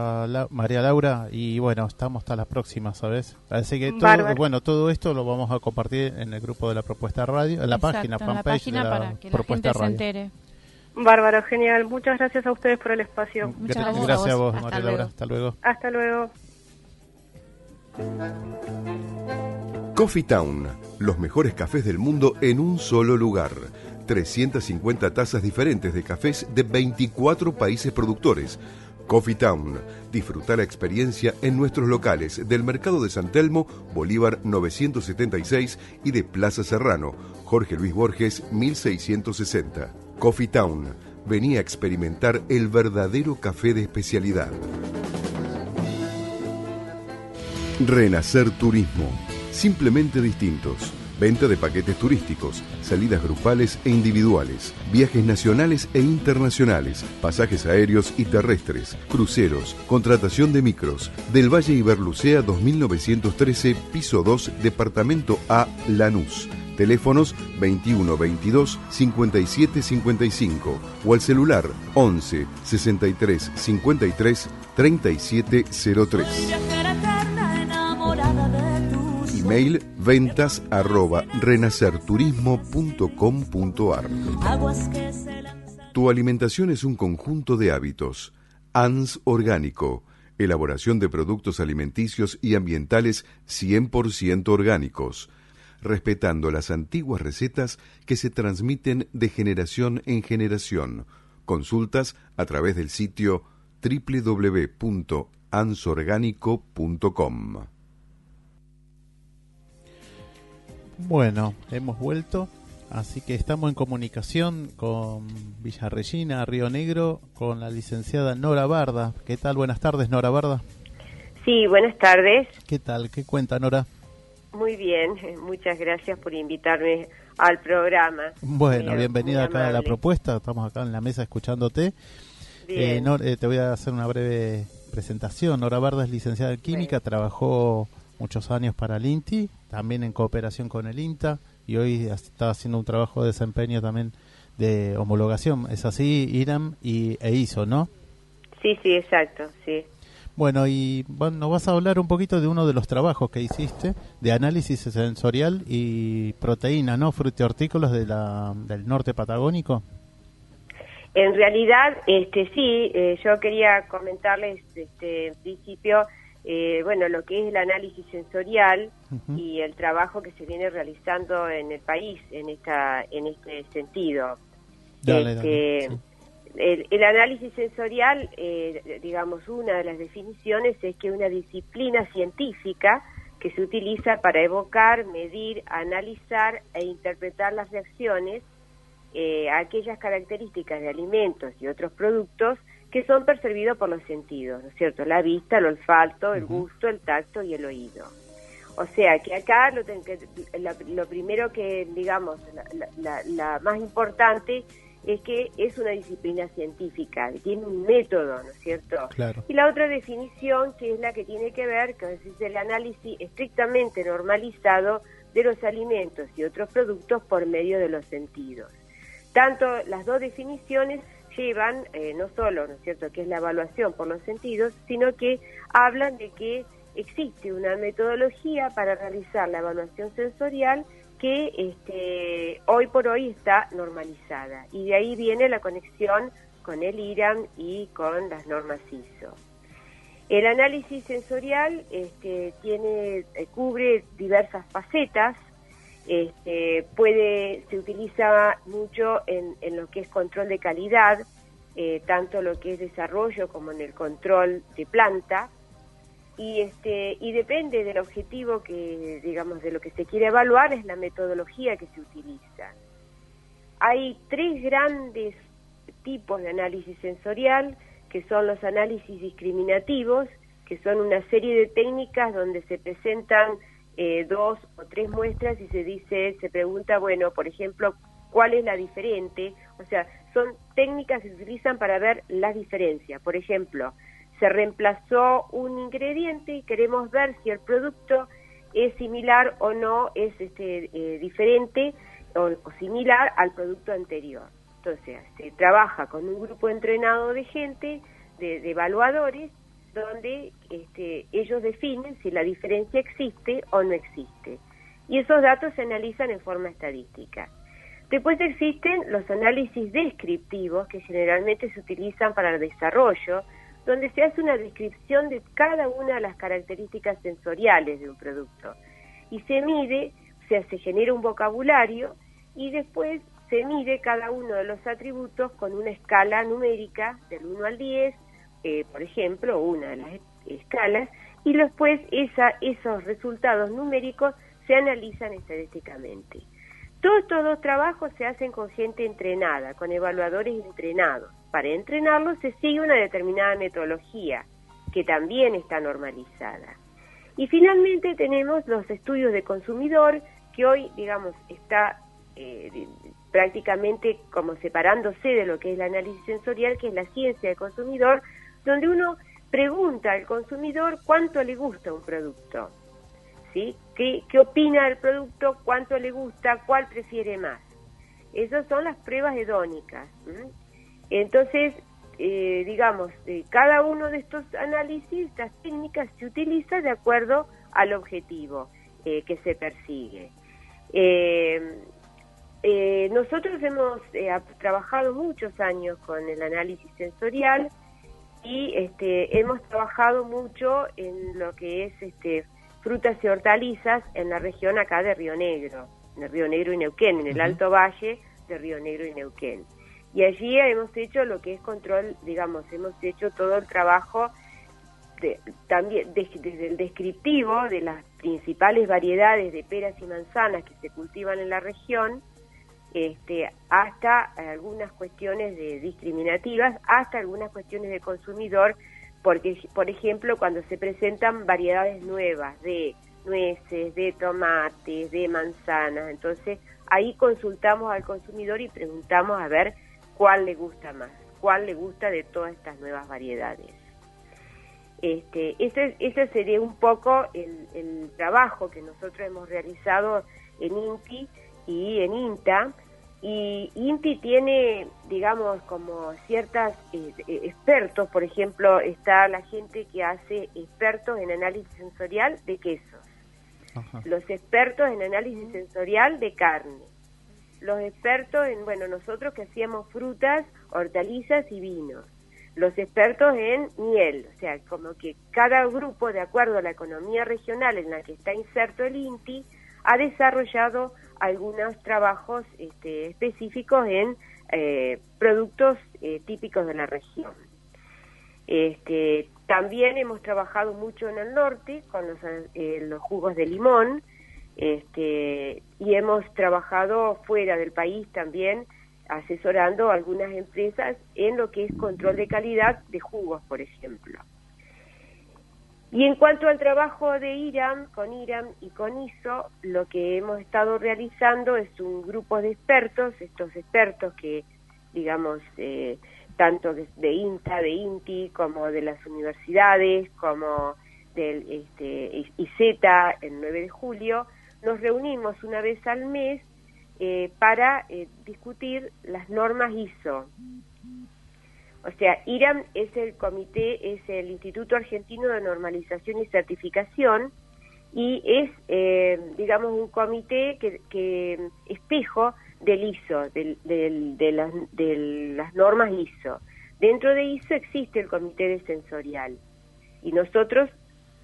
María Laura y bueno, estamos hasta la próxima, ¿sabes? Así que todo, bueno, todo esto lo vamos a compartir en el grupo de la propuesta radio, en la página, fanpage de la para que propuesta la gente se entere. Bárbaro, genial. Muchas gracias a ustedes por el espacio. Muchas gracias, a vos, María Laura. Hasta luego. Hasta luego. Coffee Town, los mejores cafés del mundo en un solo lugar 350 tazas diferentes de cafés de 24 países productores. Coffee Town. Disfruta la experiencia en nuestros locales del Mercado de San Telmo, Bolívar 976 y de Plaza Serrano, Jorge Luis Borges 1660. Coffee Town. Venía a experimentar el verdadero café de especialidad. Renacer Turismo. Simplemente distintos Venta de paquetes turísticos, salidas grupales e individuales, viajes nacionales e internacionales, pasajes aéreos y terrestres, cruceros, contratación de micros. Del Valle Iberlucea 2913, piso 2, departamento A, Lanús. Teléfonos 21 22 57 55 o al celular 11 63 53 37 03. Email ventas arroba renacerturismo.com.ar Tu alimentación es un conjunto de hábitos. ANS Orgánico. Elaboración de productos alimenticios y ambientales 100% orgánicos, respetando las antiguas recetas que se transmiten de generación en generación. Consultas a través del sitio www.ansorgánico.com. Bueno, hemos vuelto, así que estamos en comunicación con Villarregina, Río Negro, con la licenciada Nora Barda. ¿Qué tal? Buenas tardes, Nora Barda. Sí, buenas tardes. ¿Qué tal? ¿Qué cuenta, Nora? Muy bien, muchas gracias por invitarme al programa. Bueno, bienvenida acá a la propuesta, estamos acá en la mesa escuchándote. Eh, Bien. eh, te voy a hacer una breve presentación. Nora Barda es licenciada en química, trabajó muchos años para el INTI, también en cooperación con el INTA y hoy está haciendo un trabajo de desempeño también de homologación. Es así, IRAM y, e ISO, ¿no? Sí, sí, exacto, sí. Bueno, y bueno, nos vas a hablar un poquito de uno de los trabajos que hiciste de análisis sensorial y proteína, ¿no? Frutihortícolas de la, del norte patagónico. En realidad, este sí, eh, yo quería comentarles este, en principio, eh, bueno, lo que es el análisis sensorial y el trabajo que se viene realizando en el país en esta en este sentido. Dale, Este, dale, sí. el, el análisis sensorial, eh, digamos, una de las definiciones es que una disciplina científica que se utiliza para evocar, medir, analizar e interpretar las reacciones eh, a aquellas características de alimentos y otros productos que son percibidos por los sentidos, ¿no es cierto? La vista, el olfato, el gusto, el tacto y el oído. O sea, que acá lo, ten- que- la- lo primero que, digamos, la, la- la- más importante es que es una disciplina científica, que tiene un método, ¿no es cierto? Claro. Y la otra definición, que es la que tiene que ver, es el análisis estrictamente normalizado de los alimentos y otros productos por medio de los sentidos. Tanto las dos definiciones llevan eh, no solo, ¿no es cierto?, que es la evaluación por los sentidos, sino que hablan de que existe una metodología para realizar la evaluación sensorial que este, hoy por hoy está normalizada. Y de ahí viene la conexión con el IRAM y con las normas ISO. El análisis sensorial este, tiene, eh, cubre diversas facetas, este, puede, se utiliza mucho en, en lo que es control de calidad, eh, tanto lo que es desarrollo como en el control de planta, y este y depende del objetivo que digamos de lo que se quiere evaluar es la metodología que se utiliza. Hay tres grandes tipos de análisis sensorial que son los análisis discriminativos que son una serie de técnicas donde se presentan eh, dos o tres muestras y se dice se pregunta bueno por ejemplo cuál es la diferente o sea son técnicas que se utilizan para ver las diferencias por ejemplo se reemplazó un ingrediente y queremos ver si el producto es similar o no, es este, eh, diferente o, o similar al producto anterior. Entonces, se trabaja con un grupo entrenado de gente, de, de evaluadores, donde este, ellos definen si la diferencia existe o no existe. Y esos datos se analizan en forma estadística. Después existen los análisis descriptivos que generalmente se utilizan para el desarrollo, donde se hace una descripción de cada una de las características sensoriales de un producto. Y se mide, o sea, se genera un vocabulario y después se mide cada uno de los atributos con una escala numérica del 1 al 10, eh, por ejemplo, una de las escalas, y después esos resultados numéricos se analizan estadísticamente. Todos estos dos trabajos se hacen con gente entrenada, con evaluadores entrenados. Para entrenarlos se sigue una determinada metodología que también está normalizada. Y finalmente tenemos los estudios de consumidor, que hoy, digamos, está eh, prácticamente como separándose de lo que es el análisis sensorial, que es la ciencia del consumidor, donde uno pregunta al consumidor cuánto le gusta un producto. ¿sí? ¿Qué, ¿Qué opina del producto? ¿Cuánto le gusta? ¿Cuál prefiere más? Esas son las pruebas hedónicas. Entonces, eh, digamos, eh, cada uno de estos análisis, estas técnicas se utiliza de acuerdo al objetivo eh, que se persigue. Nosotros hemos trabajado muchos años con el análisis sensorial y este, hemos trabajado mucho en lo que es este, frutas y hortalizas en la región acá de Río Negro, en Río Negro y Neuquén, en el Alto Valle de Río Negro y Neuquén. Y allí hemos hecho lo que es control, digamos, hemos hecho todo el trabajo de, también de, desde el descriptivo de las principales variedades de peras y manzanas que se cultivan en la región, este, hasta algunas cuestiones de discriminativas, hasta algunas cuestiones de consumidor, porque, por ejemplo, cuando se presentan variedades nuevas de nueces, de tomates, de manzanas, entonces ahí consultamos al consumidor y preguntamos a ver cuál le gusta más, cuál le gusta de todas estas nuevas variedades. Este, ese, sería un poco el trabajo que nosotros hemos realizado en INTI y en INTA. Y INTI tiene, digamos, como ciertas eh, eh, expertos, por ejemplo, está la gente que hace expertos en análisis sensorial de quesos, los expertos en análisis sensorial de carne, los expertos en, bueno, nosotros que hacíamos frutas, hortalizas y vinos, los expertos en miel, o sea, como que cada grupo, de acuerdo a la economía regional en la que está inserto el INTI, ha desarrollado algunos trabajos este, específicos en eh, productos eh, típicos de la región. Este, también hemos trabajado mucho en el norte con los, eh, los jugos de limón este, y hemos trabajado fuera del país también asesorando algunas empresas en lo que es control de calidad de jugos, por ejemplo. Y en cuanto al trabajo de IRAM, con IRAM y con ISO, lo que hemos estado realizando es un grupo de expertos, estos expertos que, digamos, eh, tanto de, INTA, de INTI, como de las universidades, como del este, IZ, el 9 de julio, nos reunimos una vez al mes eh, para eh, discutir las normas ISO. O sea, IRAM es el comité, es el Instituto Argentino de Normalización y Certificación y es, eh, digamos, un comité que, que espejo del ISO, del, de, las, de las normas ISO. Dentro de ISO existe el comité de sensorial y nosotros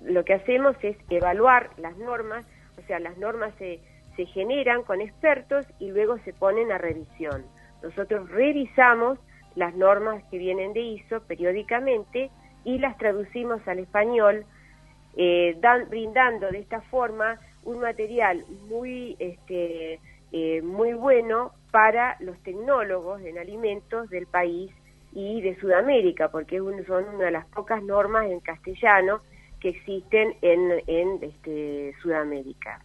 lo que hacemos es evaluar las normas, o sea, las normas se, se generan con expertos y luego se ponen a revisión. Nosotros revisamos las normas que vienen de ISO periódicamente y las traducimos al español, eh, brindando de esta forma un material muy, este, eh, muy bueno para los tecnólogos en alimentos del país y de Sudamérica, porque son una de las pocas normas en castellano que existen en, en este, Sudamérica.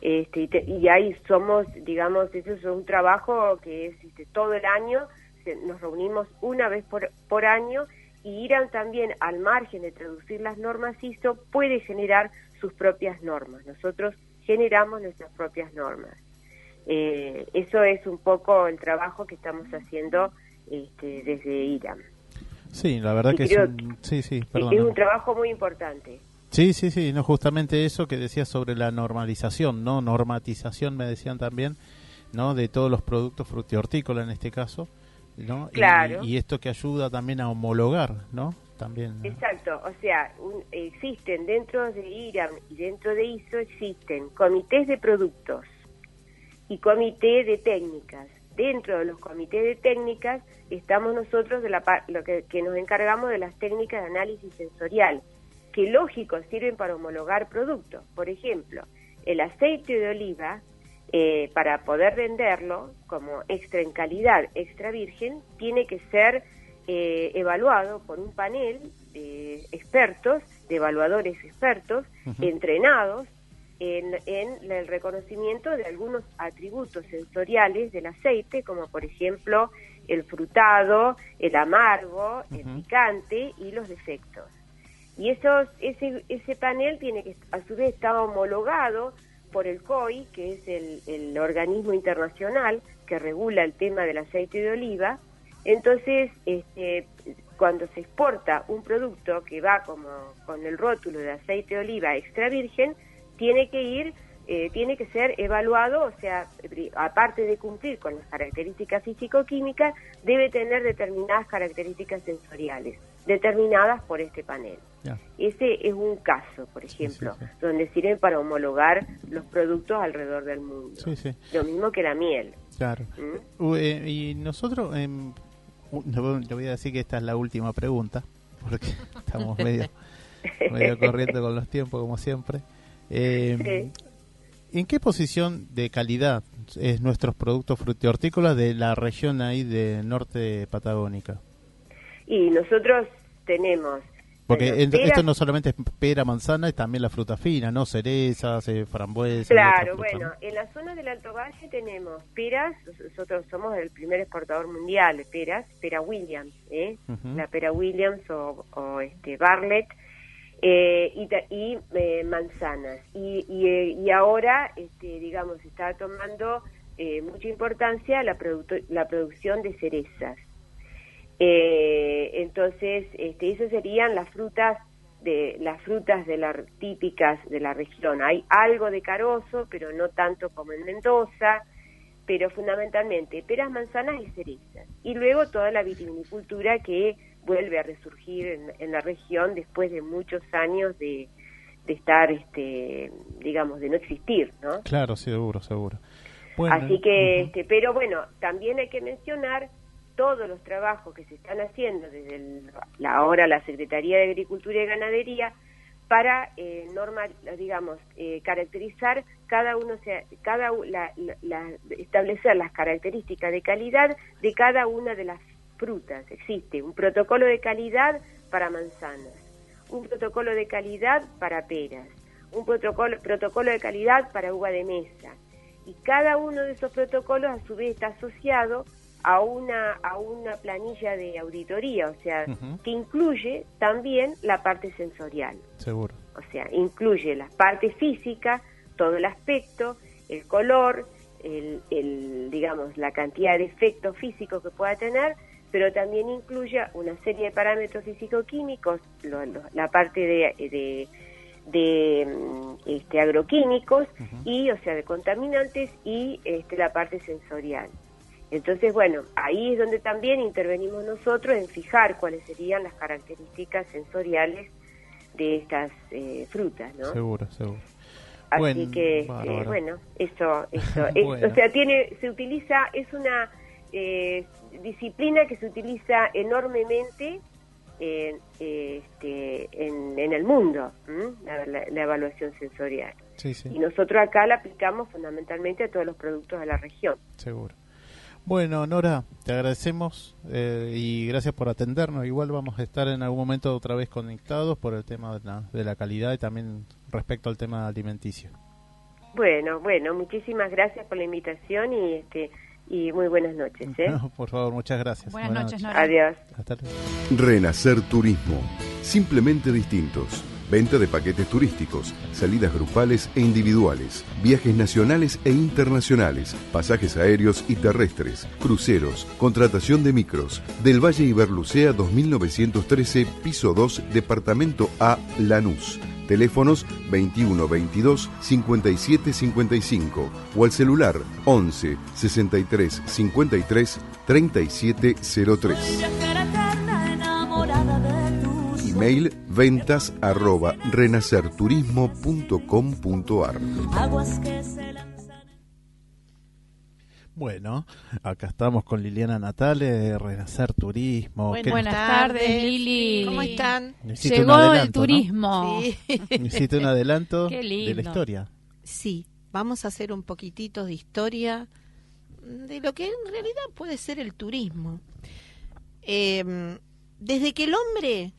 Este, y, ahí somos, digamos, eso es un trabajo que es todo el año nos reunimos una vez por, por año y irán también al margen de traducir las normas ISO, puede generar sus propias normas. Nosotros generamos nuestras propias normas. Eh, eso es un poco el trabajo que estamos haciendo este, desde IRAM. Sí, la verdad que es un, sí, sí, es un trabajo muy importante. Sí, sí, sí, no justamente eso que decías sobre la normalización, no normatización me decían también, ¿no? De todos los productos frutihortícolas en este caso. ¿No? Claro. Y, esto que ayuda también a homologar, ¿no? También. Exacto, o sea, existen dentro de IRAM y dentro de ISO existen comités de productos y comité de técnicas. Dentro de los comités de técnicas estamos nosotros de la lo que, que nos encargamos de las técnicas de análisis sensorial, que lógico sirven para homologar productos. Por ejemplo, el aceite de oliva eh, para poder venderlo como extra en calidad, extra virgen, tiene que ser eh, evaluado por un panel de expertos, de evaluadores expertos, entrenados en, en, el reconocimiento de algunos atributos sensoriales del aceite, como por ejemplo el frutado, el amargo, el picante y los defectos. Y esos, ese, ese panel tiene que a su vez estar homologado por el COI, que es el, organismo internacional que regula el tema del aceite de oliva. Entonces, este, cuando se exporta un producto que va como con el rótulo de aceite de oliva extra virgen, tiene que ir, eh, tiene que ser evaluado, o sea, aparte de cumplir con las características físico-químicas, debe tener determinadas características sensoriales, determinadas por este panel. Ese es un caso, por ejemplo, donde sirven para homologar los productos alrededor del mundo. Lo mismo que la miel. Claro. ¿Mm? Eh, y nosotros, eh, le voy a decir que esta es la última pregunta, porque estamos medio, medio corriendo con los tiempos, como siempre. Eh, ¿En qué posición de calidad es nuestros productos frutihortícolas de la región ahí de norte patagónica? Y nosotros tenemos Porque en- esto no solamente es pera, manzana, es también la fruta fina, ¿no? Cerezas, eh, frambuesas. Claro, bueno, ¿no? en la zona del Alto Valle tenemos peras, nosotros somos el primer exportador mundial de peras, pera Williams, ¿eh? La pera Williams o, o, este Bartlett, eh, y, y, eh, manzanas. Y, y, eh, y ahora, este, digamos, está tomando eh, mucha importancia la, la producción de cerezas. Eh, entonces, este, esas serían las frutas de las frutas de la, típicas de la región. Hay algo de carozo, pero no tanto como en Mendoza, pero fundamentalmente peras, manzanas y cerezas. Y luego toda la vitivinicultura que vuelve a resurgir en, en la región después de muchos años de, de estar, este, digamos, de no existir, ¿no? Claro, seguro, seguro. Bueno, Así que, este, pero bueno, también hay que mencionar todos los trabajos que se están haciendo desde la ahora la Secretaría de Agricultura y Ganadería para eh, normal, digamos, eh, caracterizar cada uno, sea, cada establecer las características de calidad de cada una de las frutas. Existe un protocolo de calidad para manzanas, un protocolo de calidad para peras, un protocolo, protocolo de calidad para uva de mesa. Y cada uno de esos protocolos a su vez está asociado a una, a una planilla de auditoría, o sea, que incluye también la parte sensorial. Seguro. O sea, incluye la parte física, todo el aspecto, el color, el, el, digamos, la cantidad de efectos físicos que pueda tener, pero también incluye una serie de parámetros físico-químicos, la parte de, de, de, mm, este, agroquímicos y, o sea, de contaminantes y este, la parte sensorial. Entonces, bueno, ahí es donde también intervenimos nosotros en fijar cuáles serían las características sensoriales de estas eh, frutas, ¿no? Seguro, seguro. Así Buen- que, bárbaro. bueno, eso, eso, es- Bueno. o sea, tiene, se utiliza, es una eh, disciplina que se utiliza enormemente en, este, en, en el mundo, la- la evaluación sensorial. Sí, sí. Y nosotros acá la aplicamos fundamentalmente a todos los productos de la región. Seguro. Bueno, Nora, te agradecemos eh, y gracias por atendernos. Igual vamos a estar en algún momento otra vez conectados por el tema de la, de la calidad y también respecto al tema alimenticio. Bueno, bueno, muchísimas gracias por la invitación y este y muy buenas noches. ¿eh? por favor, muchas gracias. Buenas noches, Nora. Adiós. Hasta luego. Renacer Turismo. Simplemente distintos. Venta de paquetes turísticos, salidas grupales e individuales, viajes nacionales e internacionales, pasajes aéreos y terrestres, cruceros, contratación de micros. Del Valle Iberlucea 2913, piso 2, departamento A, Lanús. Teléfonos 21 22 57 55 o al celular 11 63 53 37 03. Email ventas arroba renacerturismo.com.ar Bueno, acá estamos con Liliana Natale de Renacer Turismo. Buen- ¿Qué- buenas tardes, Lili. ¿Cómo están? Necesito un Llegó el adelanto, ¿no? turismo. Sí. Necesito un adelanto de la historia. Sí, vamos a hacer un poquitito de historia de lo que en realidad puede ser el turismo. Eh, desde que el hombre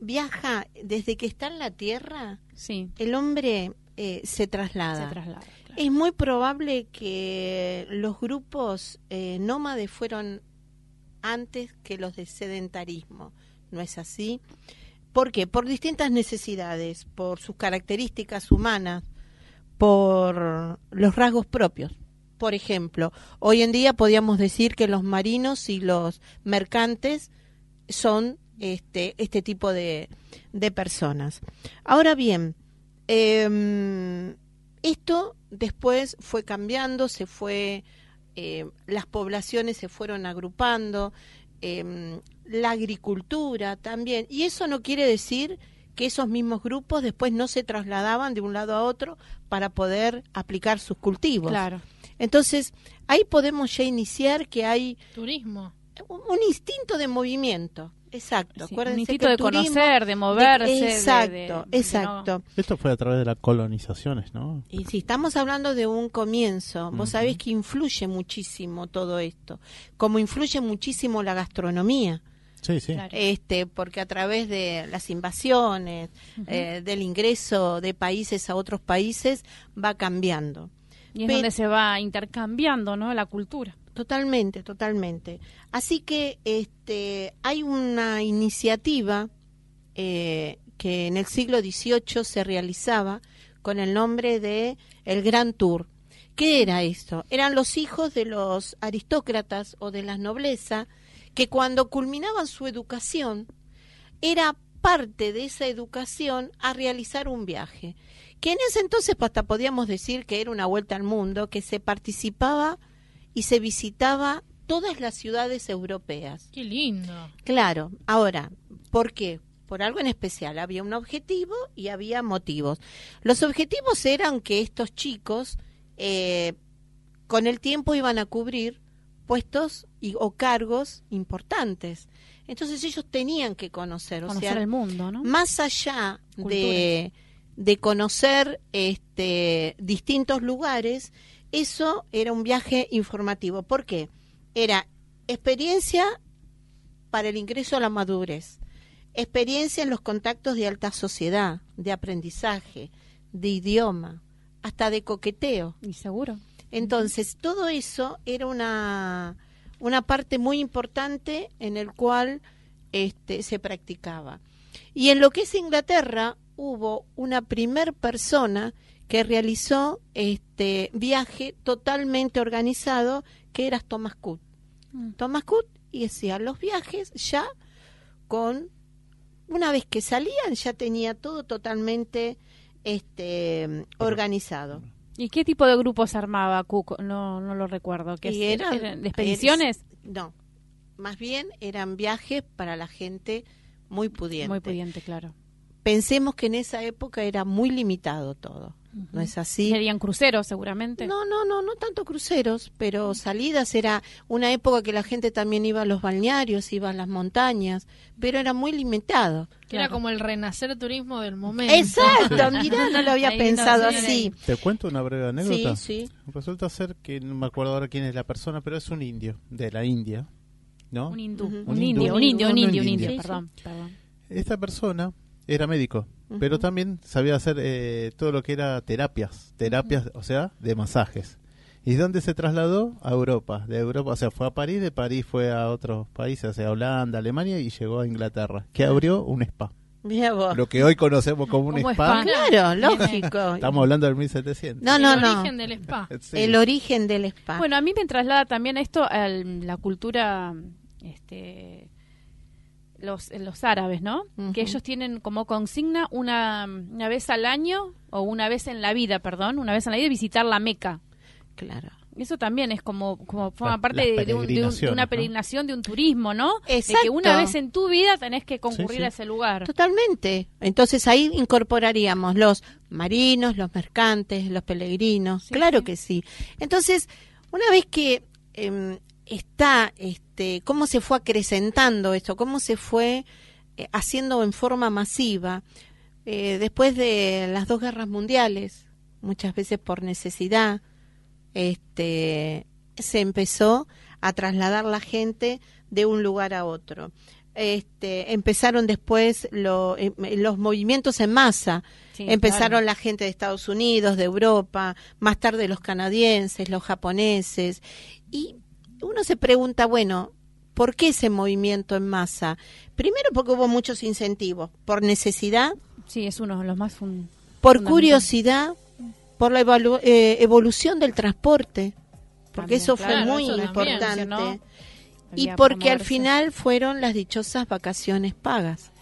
viaja, desde que está en la tierra, Sí, el hombre eh, se traslada. se traslada. claro. Es muy probable que los grupos eh, nómades fueron antes que los de sedentarismo. ¿No es así? ¿Por qué? Por distintas necesidades, por sus características humanas, por los rasgos propios. Por ejemplo, hoy en día podríamos decir que los marinos y los mercantes son este, este tipo de, de personas. Ahora bien, em, esto después fue cambiando, se fue, eh, las poblaciones se fueron agrupando, em, la agricultura también, y eso no quiere decir que esos mismos grupos después no se trasladaban de un lado a otro para poder aplicar sus cultivos. Claro. Entonces, ahí podemos ya iniciar que hay Turismo. un, un instinto de movimiento. Exacto. Sí, Acuérdense un instinto que de turismo- conocer, de moverse. de- exacto, de- de no- exacto. Esto fue a través de las colonizaciones, ¿no? Y si estamos hablando de un comienzo, vos sabés que influye muchísimo todo esto, como influye muchísimo la gastronomía. Sí, sí. Claro. este, porque a través de las invasiones, eh, del ingreso de países a otros países, va cambiando. Y es donde se va intercambiando, ¿no? La cultura. Totalmente, totalmente. Así que este, hay una iniciativa eh, que en el siglo XVIII se realizaba con el nombre de el Gran Tour. ¿Qué era esto? Eran los hijos de los aristócratas o de la nobleza que cuando culminaban su educación era parte de esa educación a realizar un viaje. Que en ese entonces pues, hasta podíamos decir que era una vuelta al mundo, que se participaba y se visitaba todas las ciudades europeas. Qué lindo. Claro, ahora, ¿por qué? Por algo en especial. Había un objetivo y había motivos. Los objetivos eran que estos chicos eh, con el tiempo iban a cubrir puestos y, o cargos importantes. Entonces ellos tenían que conocer, o Conocer sea, el mundo, ¿no? más allá de, de conocer este, distintos lugares, eso era un viaje informativo. ¿Por qué? Era experiencia para el ingreso a la madurez, experiencia en los contactos de alta sociedad, de aprendizaje, de idioma, hasta de coqueteo. Y seguro. Entonces, todo eso era una, una parte muy importante en el cual este, se practicaba. Y en lo que es Inglaterra, hubo una primer persona que realizó este viaje totalmente organizado, que era Thomas Cook. Mm. Thomas Cook y hacía los viajes ya con una vez que salían ya tenía todo totalmente este organizado. ¿Y qué tipo de grupos armaba Cook? No, no lo recuerdo. ¿Qué Y es- eran- eran expediciones? No, más bien eran viajes para la gente muy pudiente. Muy pudiente, claro. Pensemos que en esa época era muy limitado todo. ¿No es así? Serían cruceros, seguramente. No, no, no, no tanto cruceros, pero salidas era una época que la gente también iba a los balnearios, iba a las montañas, pero era muy limitado. Que era como el renacer turismo del momento. Exacto, mirá, no lo había Ahí pensado no, sí, así. ¿Te cuento una breve anécdota? Sí, sí. Resulta ser que no me acuerdo ahora quién es la persona, pero es un indio, de la India, ¿no? Un hindú. Ujú. Un, Un indio, un indio, un indio, un indio. indio. Perdón, perdón. Esta persona era médico, pero también sabía hacer eh, todo lo que era terapias, terapias, o sea, de masajes. ¿Y dónde se trasladó? A Europa, de Europa, o sea, fue a París, de París fue a otros países, o sea, Holanda, Alemania y llegó a Inglaterra, que abrió un spa. Mira vos. Lo que hoy conocemos como un Como spa, spa. Claro, lógico. estamos hablando del 1700. No, no, el no. origen del spa. Sí. El origen del spa. Bueno, a mí me traslada también esto a la cultura, este, los, los árabes, ¿no? Que ellos tienen como consigna una, una vez al año, o una vez en la vida, perdón, una vez en la vida visitar la Meca. claro. Eso también es como, como forma parte de, de un- de un- de una ¿no? peregrinación, de un turismo, ¿no? De Exacto. que una vez en tu vida tenés que concurrir sí. a ese lugar. Totalmente. Entonces ahí incorporaríamos los marinos, los mercantes, los peregrinos. Sí, claro sí. que sí. Entonces, una vez que em, está, este, cómo se fue acrecentando esto, cómo se fue eh, haciendo en forma masiva, eh, después de las dos guerras mundiales, muchas veces por necesidad, este, se empezó a trasladar la gente de un lugar a otro. Este, empezaron después lo- em, los movimientos en masa. Sí, Empezaron claro. la gente de Estados Unidos, de Europa, más tarde los canadienses, los japoneses. Y uno se pregunta, bueno, ¿por qué ese movimiento en masa? Primero porque hubo muchos incentivos, por necesidad, Sí, es uno de los más fun- por curiosidad, por la evalu- eh, evolución del transporte, porque También, eso fue muy eso también, importante. ¿no? Y porque al final fueron las dichosas vacaciones pagas.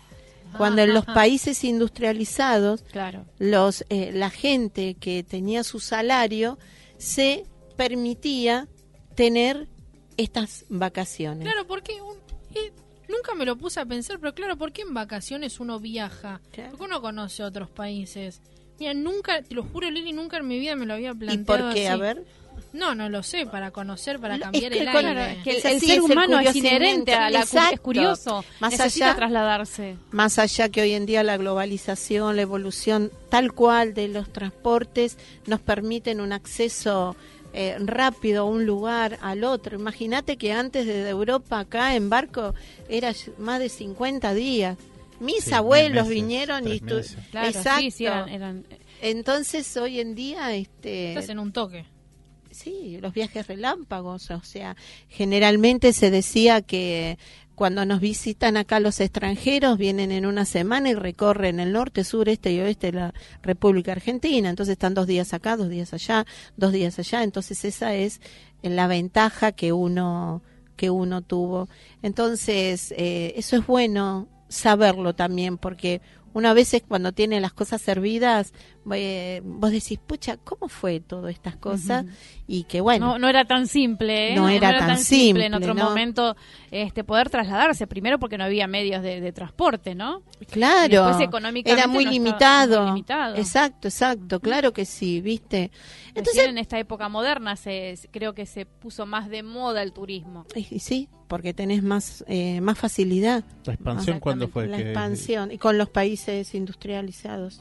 Cuando en los países industrializados Claro. los eh, la gente que tenía su salario se permitía tener estas vacaciones. Claro, porque un- eh, nunca me lo puse a pensar, pero claro, ¿por qué en vacaciones uno viaja? Claro. Porque uno conoce otros países. Mira, nunca, te lo juro, Lili, nunca en mi vida me lo había ¿Y planteado por qué? A así. ver. No, no lo sé, para conocer, para cambiar es que el aire. Que el, Es el así, ser el humano es inherente a la es curioso, Más necesita allá- trasladarse. Más allá que hoy en día la globalización, la evolución tal cual de los transportes nos permiten un acceso eh, rápido a un lugar al otro. Imagínate que antes de Europa acá en barco era más de 50 días. Mis Sí, abuelos meses, vinieron y meses. Claro, Exacto. sí, sí, eran, eran- Entonces hoy en día este Estás en un toque. Sí, los viajes relámpagos, o sea, generalmente se decía que cuando nos visitan acá los extranjeros vienen en una semana y recorren el norte, sur, este y oeste de la República Argentina, entonces están dos días acá, dos días allá, dos días allá, entonces esa es la ventaja que uno que uno tuvo. Entonces, eh, eso es bueno saberlo también, porque una vez es cuando tiene las cosas servidas, eh, vos decís, pucha, ¿cómo fue todas estas cosas? Y que bueno, no, no era tan simple, ¿eh? No era tan en simple, otro ¿no? momento este poder trasladarse, primero porque no había medios de, de transporte, ¿no? Claro, después, económicamente, era muy limitado. muy limitado. Exacto, exacto, claro que sí, ¿viste? Entonces, en esta época moderna se, creo que se puso más de moda el turismo. Sí, porque tenés más, eh, más facilidad. La expansión, ¿cuándo fue? La que- expansión, y con los países industrializados.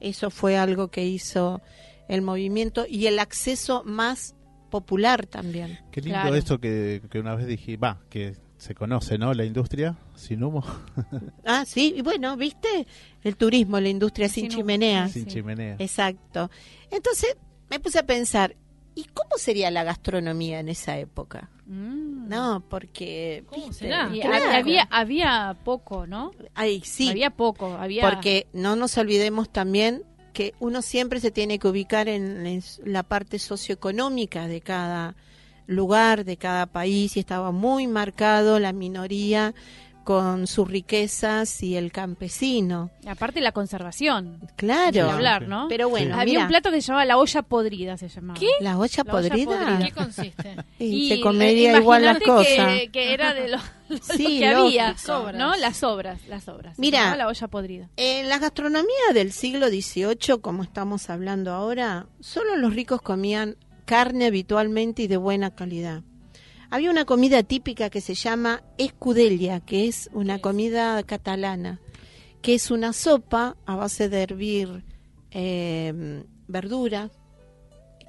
Eso fue algo que hizo el movimiento y el acceso más popular también. Qué lindo Claro. esto que, que una vez dije, va, que se conoce, ¿no? La industria sin humo, Ah, sí, y bueno, ¿viste? El turismo, la industria sin, Sin chimenea. sin chimenea. Exacto. Entonces me puse a pensar, ¿y cómo sería la gastronomía en esa época? Mm. No, porque... ¿Cómo ¿viste? será? Y Claro. había, había poco, ¿no? Ay, sí, Había poco, había... porque no nos olvidemos también que uno siempre se tiene que ubicar en la parte socioeconómica de cada lugar, de cada país, y estaba muy marcado la minoría con sus riquezas y el campesino. Aparte la conservación, Claro. ni hablar, ¿no? Pero bueno, había mira, un plato que se llamaba la olla podrida, se llamaba. ¿Qué? la olla La olla podrida. podrida. ¿Qué consiste? Y, Y se comería eh, igual las imagínate cosas. Que, que era de lo, lo Sí, que había. Sobras. ¿no? Las sobras, las sobras. Se Mira. la olla podrida. En la gastronomía del siglo XVIII, como estamos hablando ahora, solo los ricos comían carne habitualmente y de buena calidad. Había una comida típica que se llama escudella, que es una comida catalana, que es una sopa a base de hervir eh, verduras,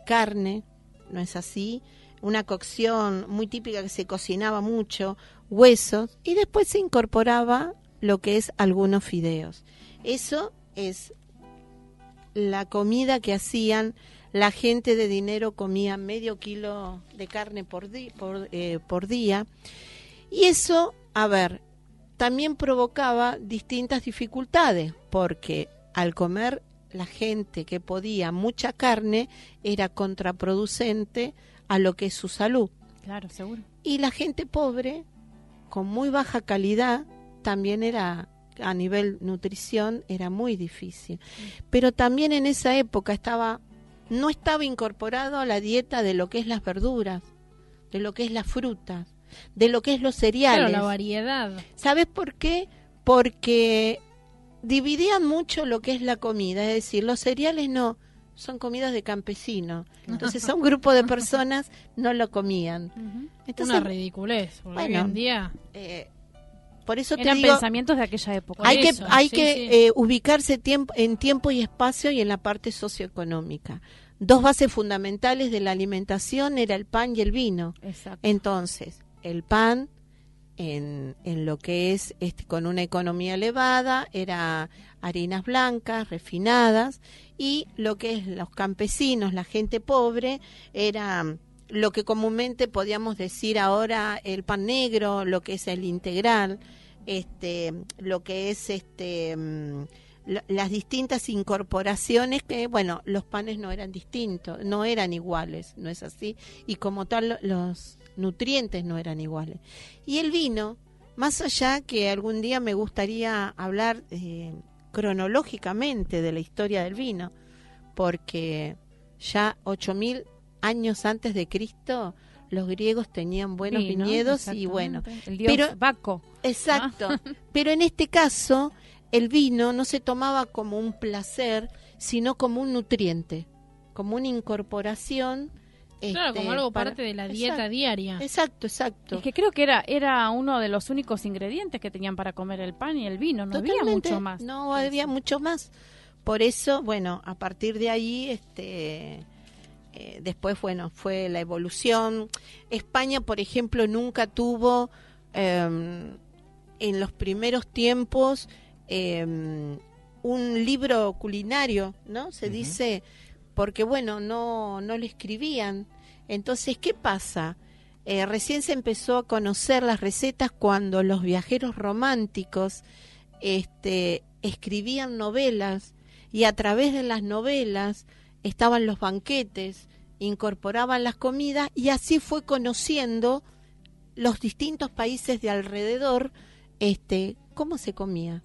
carne, ¿no es así? Una cocción muy típica que se cocinaba mucho, huesos, y después se incorporaba lo que es algunos fideos. Eso es la comida que hacían la gente de dinero comía medio kilo de carne por, di- por, eh, por día y eso a ver también provocaba distintas dificultades porque al comer la gente que podía mucha carne era contraproducente a lo que es su salud Claro, seguro. y la gente pobre, con muy baja calidad, también era, a nivel nutrición, era muy difícil. Pero también en esa época estaba, no estaba incorporado a la dieta de lo que es las verduras, de lo que es la fruta, de lo que es los cereales. Claro, la variedad. ¿Sabes por qué? Porque dividían mucho lo que es la comida, es decir, los cereales no, son comidas de campesino. Entonces a un grupo de personas no lo comían. Entonces, Una ridiculez. Bueno, hoy en día. eh, por eso te Eran digo, pensamientos de aquella época. hay que, hay sí, que sí. eh, ubicarse tiempo, en tiempo y espacio y en la parte socioeconómica. Dos bases fundamentales de la alimentación era el pan y el vino. Exacto. Entonces, el pan, en, en lo que es este, con una economía elevada, era harinas blancas, refinadas, y lo que es los campesinos, la gente pobre, era lo que comúnmente podíamos decir ahora el pan negro, lo que es el integral, este, lo que es este mm, las distintas incorporaciones que bueno los panes no eran distintos no eran iguales no es así y como tal lo- los nutrientes no eran iguales y el vino más allá que algún día me gustaría hablar eh, cronológicamente de la historia del vino porque ya 8000 años antes de Cristo los griegos tenían buenos Sí, ¿no? viñedos y bueno. El dios pero- Baco. Exacto. Pero en este caso, el vino no se tomaba como un placer, sino como un nutriente, como una incorporación. Claro, este, como algo para- parte de la dieta Exacto, diaria. Exacto, exacto. Es que creo que era era uno de los únicos ingredientes que tenían para comer el pan y el vino. No había mucho más. No había mucho más. Por eso, bueno, a partir de ahí, este, eh, después, bueno, fue la evolución. España, por ejemplo, nunca tuvo em, en los primeros tiempos em, un libro culinario, ¿no? Se dice, porque bueno, no, no le escribían. Entonces, ¿qué pasa? Eh, recién se empezó a conocer las recetas cuando los viajeros románticos este, escribían novelas y a través de las novelas estaban los banquetes, incorporaban las comidas y así fue conociendo los distintos países de alrededor este, cómo se comía.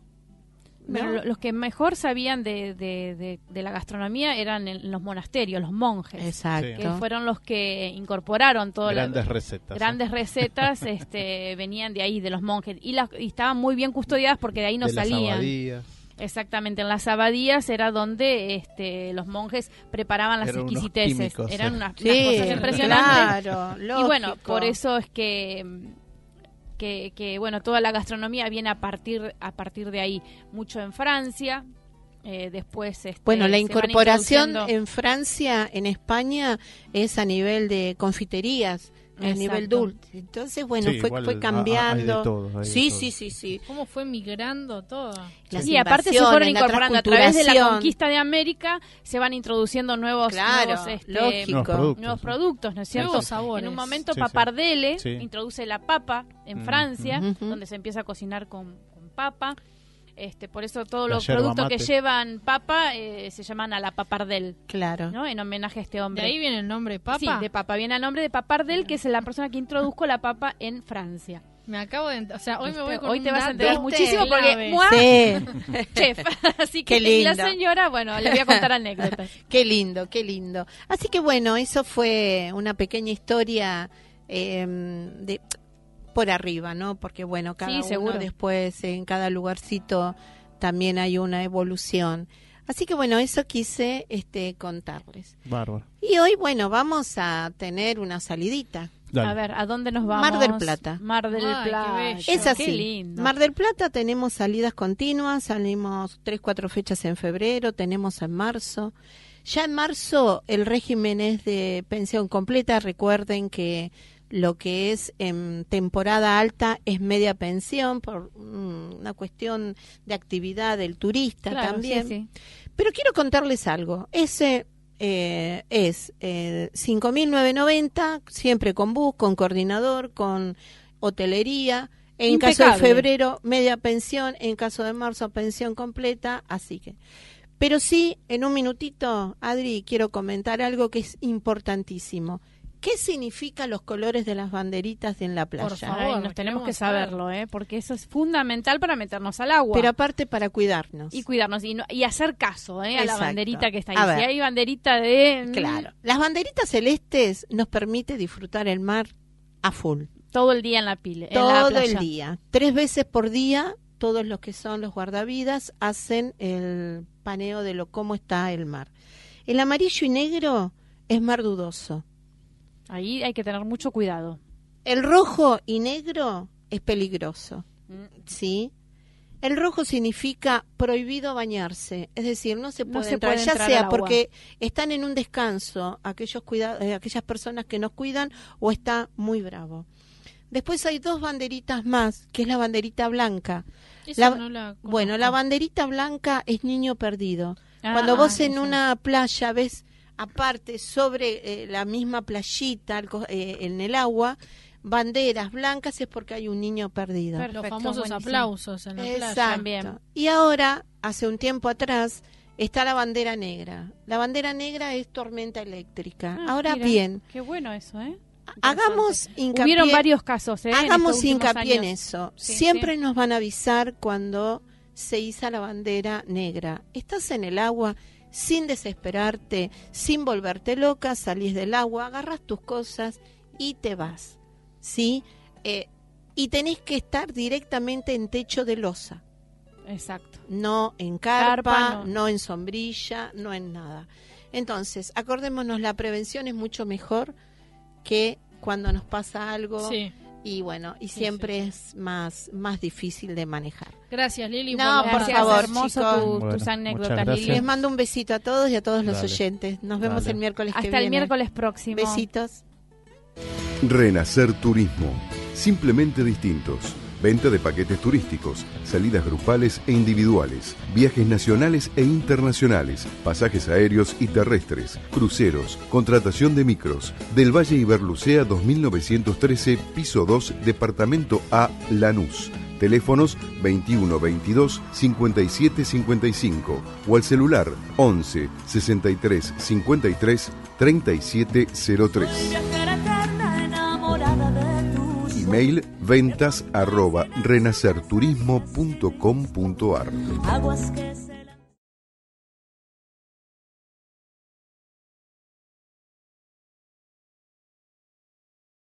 Bueno, ¿no? lo- los que mejor sabían de, de- de- de la gastronomía eran en los monasterios, los monjes. Exacto. Que fueron los que incorporaron todo Grandes recetas. ¿eh? Grandes recetas este, venían de ahí, de los monjes. Y, las, y estaban muy bien custodiadas porque de ahí no de las salían. abadías. Exactamente, en las abadías era donde este, los monjes preparaban las Eran exquisiteces. químicos, Eran sí. unas, unas cosas impresionantes. claro, y bueno, por eso es que, que, que, bueno, toda la gastronomía viene a partir, a partir de ahí. Mucho en Francia, eh, después... Este, Bueno, la incorporación introduciendo- en Francia, en España, es a nivel de confiterías, a nivel dulce. Entonces, bueno, Sí, fue, igual fue hay de cambiando. todo, hay de sí, todo. sí, sí, sí. ¿Cómo fue migrando todo? Las y aparte se fueron incorporando a través de la conquista de América, se van introduciendo nuevos, Claro, nuevos, este, lógico. Nuevos productos. nuevos productos, ¿no es cierto? Nuevos sabores. En un momento Sí. Papardelle Sí. introduce la papa en Mm, Francia, ujú. donde se empieza a cocinar con, con papa. Este, por eso todos los productos que llevan papa eh, se llaman a la papardelle, Claro. ¿no? En homenaje a este ¿De hombre. ahí viene el nombre Papa? Sí, de papa. Viene el nombre de papardelle, que es la persona que introdujo la papa en Francia. Me acabo de... O sea, hoy me voy con Hoy un te vas a enterar muchísimo porque. ¡mua! Sí, chef. Así que Qué la señora, bueno, le voy a contar anécdotas. qué lindo, qué lindo. Así que bueno, eso fue una pequeña historia eh, de por arriba, ¿no? Porque bueno, cada Sí, uno seguro. después en cada lugarcito también hay una evolución. Así que bueno, eso quise este contarles. Bárbaro. Y hoy, bueno, vamos a tener una salidita. Dale. A ver, ¿a dónde nos vamos? Mar del Plata. Mar del Ay, qué Plata. bello. Es así. Qué lindo. Mar del Plata tenemos salidas continuas, salimos tres, cuatro fechas en febrero, tenemos en marzo. Ya en marzo el régimen es de pensión completa. Recuerden que lo que es en temporada alta es media pensión por mm, una cuestión de actividad del turista Claro, también. sí, sí. Pero quiero contarles algo. Ese eh, es eh, 5.990, siempre con bus, con coordinador, con hotelería. En caso de febrero, media pensión. En caso de marzo, pensión completa. Así que. Pero sí, en un minutito, Adri, quiero comentar algo que es importantísimo. ¿Qué significan los colores de las banderitas en la playa? Por favor. Ay, nos tenemos que saber. saberlo, ¿eh? Porque eso es fundamental para meternos al agua. Pero aparte para cuidarnos. y cuidarnos y, no- y hacer caso ¿eh? a la banderita que está ahí. A Si hay banderita de... mm, Claro. Las banderitas celestes nos permite disfrutar el mar a full. Todo el día en la pile. en la todo playa. el día. Tres veces por día, todos los que son los guardavidas hacen el paneo de lo cómo está el mar. El amarillo y negro es mar dudoso. Ahí hay que tener mucho cuidado. El rojo y negro es peligroso. ¿Sí? El rojo significa prohibido bañarse, es decir, no se No puede se entrar, puede ya sea al agua. porque están en un descanso aquellos cuida- eh, aquellas personas que nos cuidan o está muy bravo. Después hay dos banderitas más, que es la banderita blanca. Esa La- no la bueno, la banderita blanca es niño perdido. Ah, Cuando vos ah, en una playa ves aparte sobre eh, la misma playita eh, en el agua banderas blancas es porque hay un niño perdido. Perfecto, Los famosos buenísimo. aplausos en la playa. Exacto. también. Y ahora, hace un tiempo atrás, está la bandera negra. La bandera negra es tormenta eléctrica. Ah, ahora mira, bien, Qué bueno eso, ¿eh? hagamos hincapié, Hubieron varios casos, ¿eh? hagamos hincapié en eso. Sí, Siempre sí. nos van a avisar cuando se iza la bandera negra. Estás en el agua sin desesperarte, sin volverte loca, salís del agua, agarras tus cosas y te vas. ¿Sí? Eh, y tenés que estar directamente en techo de losa, Exacto. no en carpa, Carpa, no. no. en sombrilla, no en nada. Entonces, acordémonos, la prevención es mucho mejor que cuando nos pasa algo Sí. Y bueno, y siempre es más, más difícil de manejar. Gracias, Lili. No, por, por Gracias, favor, hermoso tu- Bueno, tus anécdotas. Lili. Les mando un besito a todos y a todos los Dale. oyentes. Nos vemos Dale. el miércoles que Hasta el viene. miércoles próximo. Besitos. Renacer Turismo. Simplemente distintos. Venta de paquetes turísticos, salidas grupales e individuales, viajes nacionales e internacionales, pasajes aéreos y terrestres, cruceros, contratación de micros. Del Valle Iberlucea 2913, piso 2, departamento A, Lanús. Teléfonos 21 22 57 55 o al celular 11 63 53 37 03. Email ventas arroba renacerturismo.com.ar